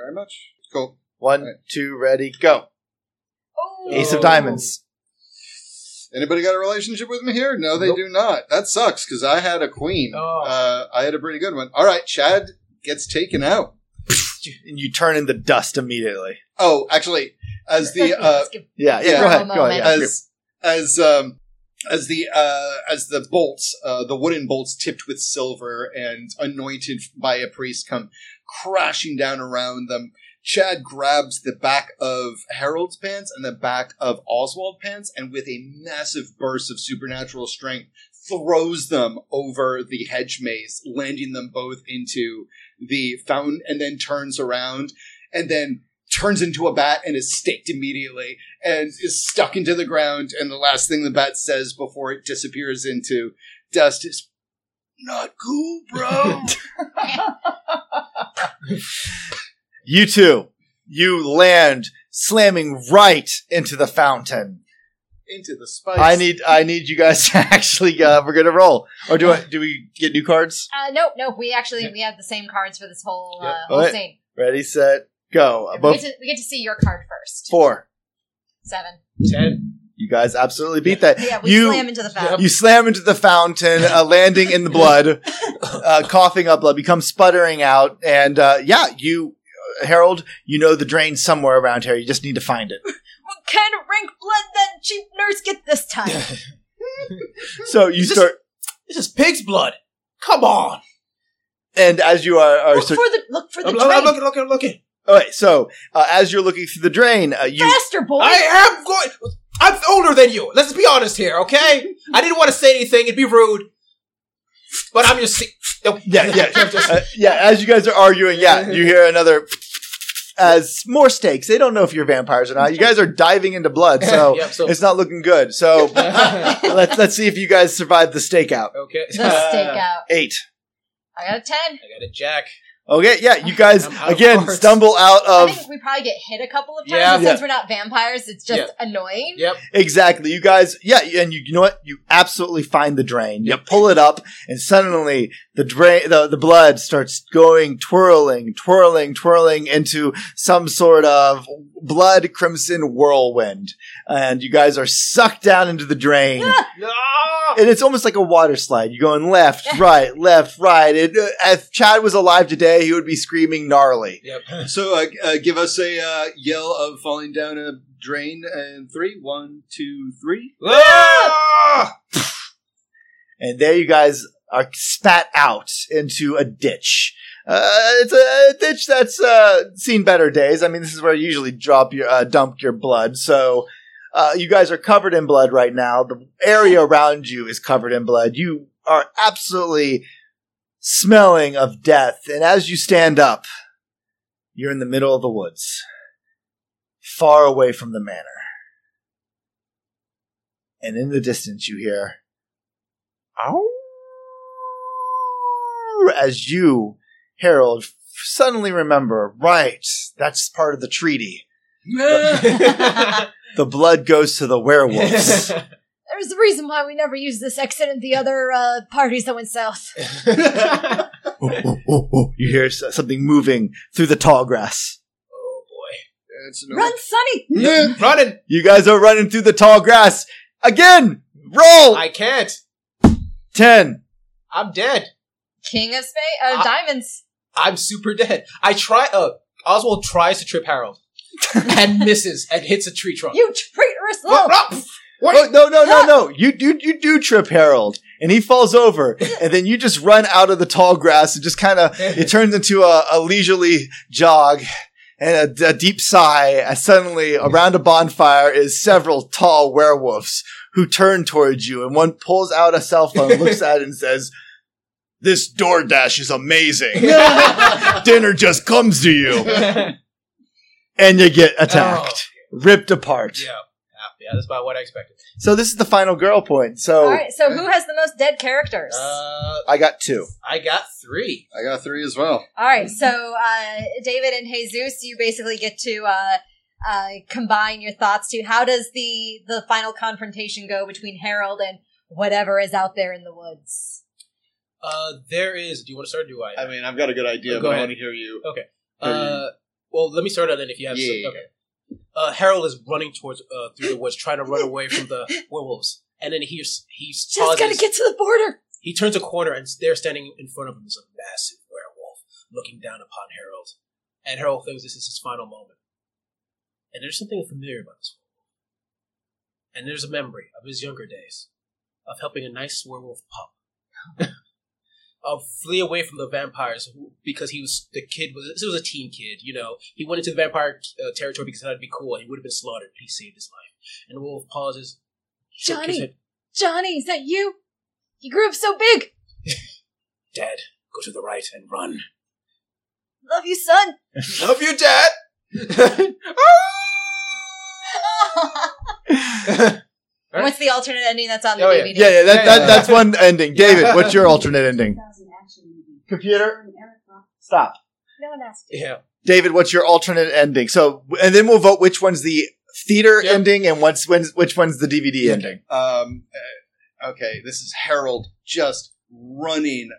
Very much. Cool. One, Right. two, ready, go. Oh, Ace of diamonds. Anybody got a relationship with me here? No, they Nope. do not. That sucks because I had a queen. Oh. Uh, I had a pretty good one. All right, Chad gets taken out. <laughs> And you turn into dust immediately. Oh, actually, as the <laughs> uh, Yeah, yeah. Yeah. Go ahead. Moment. Go ahead. As as um as the uh as the bolts uh the wooden bolts tipped with silver and anointed by a priest come crashing down around them chad grabs the back of harold's pants and the back of Oswald's pants and with a massive burst of supernatural strength throws them over the hedge maze landing them both into the fountain and then turns around and then turns into a bat and is staked immediately and is stuck into the ground. And the last thing the bat says before it disappears into dust is, "Not cool, bro." <laughs> You two, you land slamming right into the fountain. into the spice. I need, I need you guys <laughs> to actually. Uh, we're gonna roll, or do I? Do we get new cards? Uh, nope, nope. We actually we have the same cards for this whole uh, whole Alright. scene. Ready, set, go. We get, to, we get to see your card first. four. Seven. Ten. You guys absolutely beat that. Yeah, we you slam into the fountain. you slam into the fountain, uh, landing in the <laughs> blood, uh, coughing up blood, become sputtering out, and uh, yeah, you, uh, Harold, you know the drain somewhere around here. You just need to find it. What kind of rank blood that cheap nurse get this time? <laughs> So you Is this- start, This is pig's blood. Come on. and as you are, are look so, for the look for the I'm, drain. I'm looking, looking, looking. all right, so uh, as you're looking through the drain, uh, you Faster, boy! I am going. I'm older than you. Let's be honest here, okay? I didn't want to say anything. It'd be rude. But I'm just. See- <laughs> yeah, yeah, just- <laughs> uh, yeah. As you guys are arguing, yeah, you hear another as more stakes. They don't know if you're vampires or not. You guys are diving into blood, <laughs> so Yep, so- it's not looking good. So let's let's see if you guys survive the stakeout. okay. the stakeout. Eight. I got a ten. I got a jack. Okay, yeah, you guys out again cards. stumble out of. I think we probably get hit a couple of times, Yeah. but since we're not vampires, it's just Yeah. annoying. Yep. exactly. You guys, yeah, and you, you know what? You absolutely find the drain. You pull it up, and suddenly the drain, the, the blood starts going twirling, twirling, twirling into some sort of blood crimson whirlwind, and you guys are sucked down into the drain. <laughs> No! <laughs> And it's almost like a water slide. You're going left, <laughs> right, left, right. It, uh, if Chad was alive today, he would be screaming gnarly. Yep. <laughs> So uh, uh, give us a uh, yell of falling down a drain and three, one, two, three. Ah! and there you guys are spat out into a ditch. Uh, it's a ditch that's uh, seen better days. I mean, this is where you usually drop your uh, dump your blood. So uh, you guys are covered in blood right now. The area around you is covered in blood. You are absolutely smelling of death. And as you stand up, you're in the middle of the woods, far away from the manor. And in the distance, you hear Ow! As you, Harold, suddenly remember, right, that's part of the treaty. <laughs> <laughs> The blood goes to the werewolves. <laughs> There's a reason why we never used this exit in the other uh, parties that went south. Oh, oh, oh, oh. You hear s- something moving through the tall grass. oh boy. It's Run, Sonny! Yeah. Running! You guys are running through the tall grass. Again! Roll! I can't. 10. I'm dead. King of spades, uh, Ah. diamonds. I'm super dead. I try. Uh, Oswald tries to trip Harold <laughs> and misses and hits a tree trunk. You traitorous What? little. What? What? Oh, no, no, no, no. You do, you do trip Harold. And he falls over. And then you just run out of the tall grass and just kind of, it turns into a, a leisurely jog and a, a deep sigh as suddenly around a bonfire is several tall werewolves who turn towards you and one pulls out a cell phone, <laughs> looks at it and says, this DoorDash is amazing. <laughs> Dinner just comes to you. And you get attacked, ripped apart. Yeah. Yeah, yeah, that's about what I expected. So this is the final girl point. So All right, so who has the most dead characters? Uh, I got two. I got three. I got three as well. All right, so uh, David and Jesus, you basically get to uh, uh, combine your thoughts to how does the the final confrontation go between Harold and whatever is out there in the woods? Uh, there is. Do you want to start? Or do I? I mean, I've got a good idea, Go but I want to hear you. Okay. Uh, well, let me start out then. If you have, Yeah. some, okay. Uh, Harold is running towards uh through the woods, trying to run away from the <laughs> werewolves, and then he he's he Just pauses. gotta get to the border. He turns a corner, and there, standing in front of him, is a massive werewolf looking down upon Harold. And Harold thinks this is his final moment. And there's something familiar about this werewolf. And there's a memory of his younger days of helping a nice werewolf pup. <laughs> of flee away from the vampires because he was the kid was this was a teen kid, you know. He went into the vampire uh, territory because he thought it'd be cool. and He would have been slaughtered, but he saved his life. And the wolf pauses. Johnny. Johnny, is that you? You grew up so big. <laughs> Dad, go to the right and run. Love you, son. <laughs> Love you, Dad. <laughs> What's the alternate ending that's on the Oh, yeah. DVD? Yeah, yeah, that, Yeah, that, yeah. that's one ending. David, what's your alternate ending? Computer, stop. No one asked you. yeah. David, what's your alternate ending? So, and then we'll vote which one's the theater Yep. ending and what's when's, which one's the DVD Okay. ending. Um, uh, okay, this is Harold just running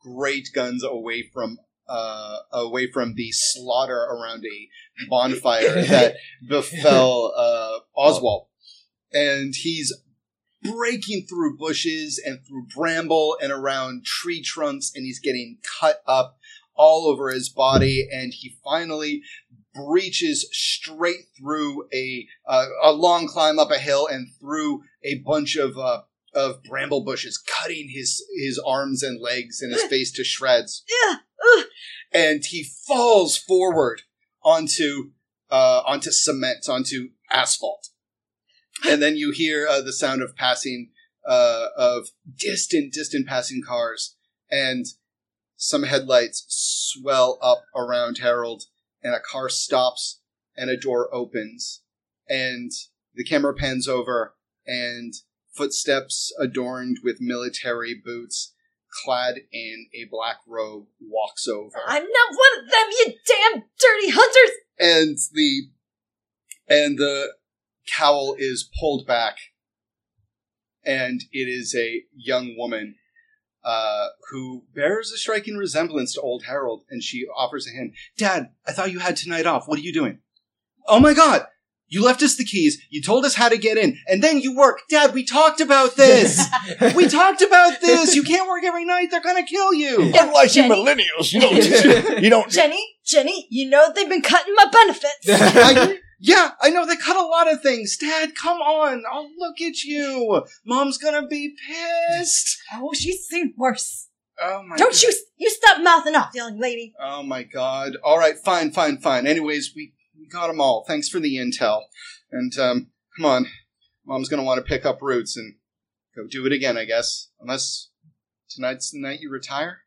great guns away from uh, away from the slaughter around a bonfire <laughs> that befell uh, Oswald, and he's breaking through bushes and through bramble and around tree trunks, and he's getting cut up all over his body, and he finally breaches straight through a uh, a long climb up a hill and through a bunch of uh, of bramble bushes, cutting his his arms and legs and his face to shreds. And he falls forward onto uh, onto cement, onto asphalt, and then you hear uh, the sound of passing uh, of distant, distant passing cars, and some headlights swell up around Harold, and a car stops, and a door opens, and the camera pans over, and footsteps adorned with military boots, clad in a black robe, walks over, I'm not one of them, you damn dirty hunters! and the and the cowl is pulled back, and it is a young woman. Uh, who bears a striking resemblance to old Harold, and she offers a hand. Dad, I thought you had tonight off. What are you doing? Oh my god! You left us the keys, you told us how to get in, and then you work. Dad, we talked about this! <laughs> we talked about this! You can't work every night, they're gonna kill you! Unlike Jenny? you millennials, you don't, <laughs> you don't. Jenny, Jenny, you know they've been cutting my benefits. <laughs> I, yeah, I know they cut a lot of things. Dad, come on. Oh, look at you. Mom's gonna be pissed. oh, she's seen worse. Oh my Don't God. you, you stop mouthing off, young lady. Oh my god. All right, fine, fine, fine. Anyways, we, we got them all. Thanks for the intel. And, um, come on. Mom's gonna want to pick up roots and go do it again, I guess. Unless tonight's the night you retire?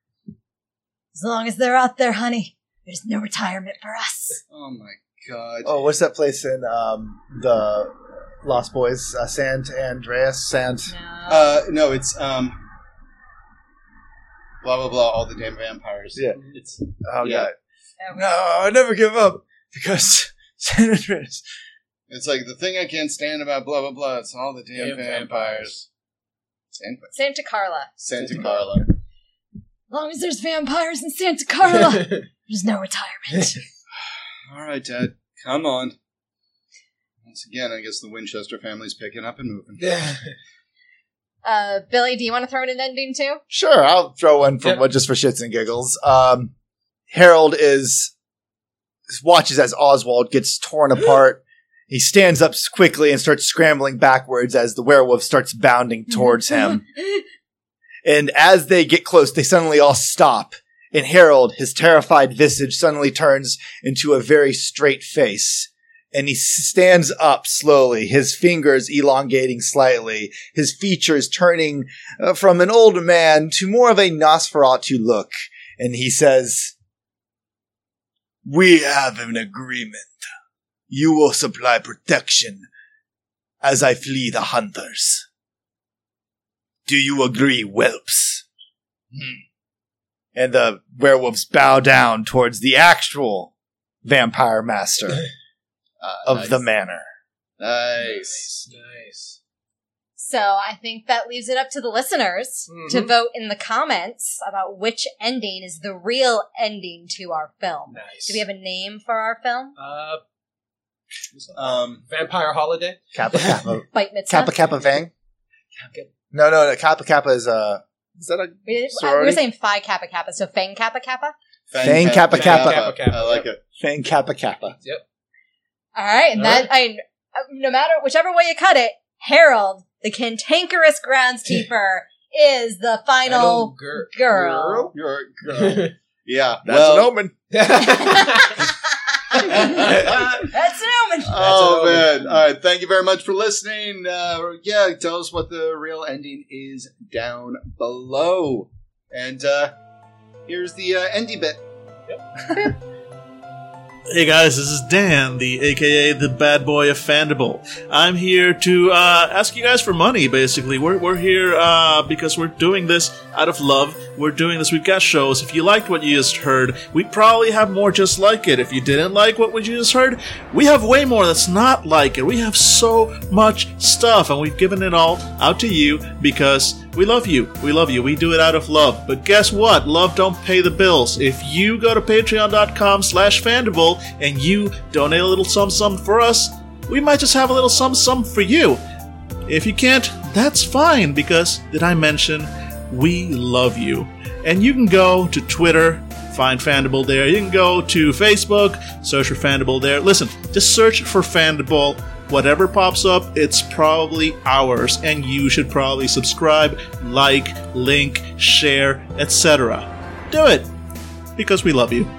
As long as they're out there, honey, there's no retirement for us. Oh my god. Oh, what's that place in um, the Lost Boys? Uh, Sant Andreas? Sant. Uh, no, it's, um, blah, blah, blah, all the damn vampires. Yeah. It's, Oh, Yeah. God. No, I never give up because <laughs> San Andreas. It's like the thing I can't stand about blah blah blah. It's all the damn Damn vampires. Santa, Santa Carla. Santa Carla. As long as there's vampires in Santa Carla, <laughs> there's no retirement. <laughs> All right, Dad, come on. Once again, I guess the Winchester family's picking up and moving. <laughs> Uh, Billy, do you want to throw in an ending too? Sure, I'll throw one for Yep. just for shits and giggles. Um, Harold is watches as Oswald gets torn <gasps> apart. He stands up quickly and starts scrambling backwards as the werewolf starts bounding towards him. <laughs> And as they get close, they suddenly all stop. And Harold, his terrified visage suddenly turns into a very straight face. And he stands up slowly, his fingers elongating slightly, his features turning uh, from an old man to more of a Nosferatu look. And he says, We have an agreement. You will supply protection as I flee the hunters. Do you agree, whelps? Hmm. And the werewolves bow down towards the actual vampire master <laughs> Uh, of nice. the manor. Nice. nice. So I think that leaves it up to the listeners to Mhm. vote in the comments about which ending is the real ending to our film. Nice. Do we have a name for our film? uh, Um, Vampire Holiday? Kappa Kappa. Bite Mitzvah? Kappa Kappa Vang? Okay. No, no, no. Kappa Kappa is uh Is that a We, we were saying Phi Kappa Kappa, so Fang Kappa Kappa? Fang Kappa Kappa. Kappa Kappa. I like it. Fang Kappa Kappa? Yep. All right, and All that I uh, no matter whichever way you cut it, Harold, the cantankerous groundskeeper, <laughs> is the final gir- girl. You're a girl. <laughs> Yeah. That's well, an omen. <laughs> That's an. Oh man! All right, thank you very much for listening. Uh, yeah, tell us what the real ending is down below, and uh, here's the uh, ending bit. <laughs> Hey guys, this is Dan, the AKA the bad boy of Fandible. I'm here to uh, ask you guys for money. Basically, we're we're here uh, because we're doing this out of love. We're doing this. We've got shows. If you liked what you just heard, we probably have more just like it. If you didn't like what we just heard, we have way more that's not like it. We have so much stuff, and we've given it all out to you because we love you. We love you. We do it out of love. But guess what? Love don't pay the bills. If you go to patreon.com slash fandible and you donate a little sum sum for us, we might just have a little sum sum for you. If you can't, that's fine because did I mention we love you? And you can go to Twitter, find Fandible there. You can go to Facebook, search for Fandible there. Listen, just search for Fandible. Whatever pops up, it's probably ours, and you should probably subscribe, like, link, share, etc. Do it because we love you.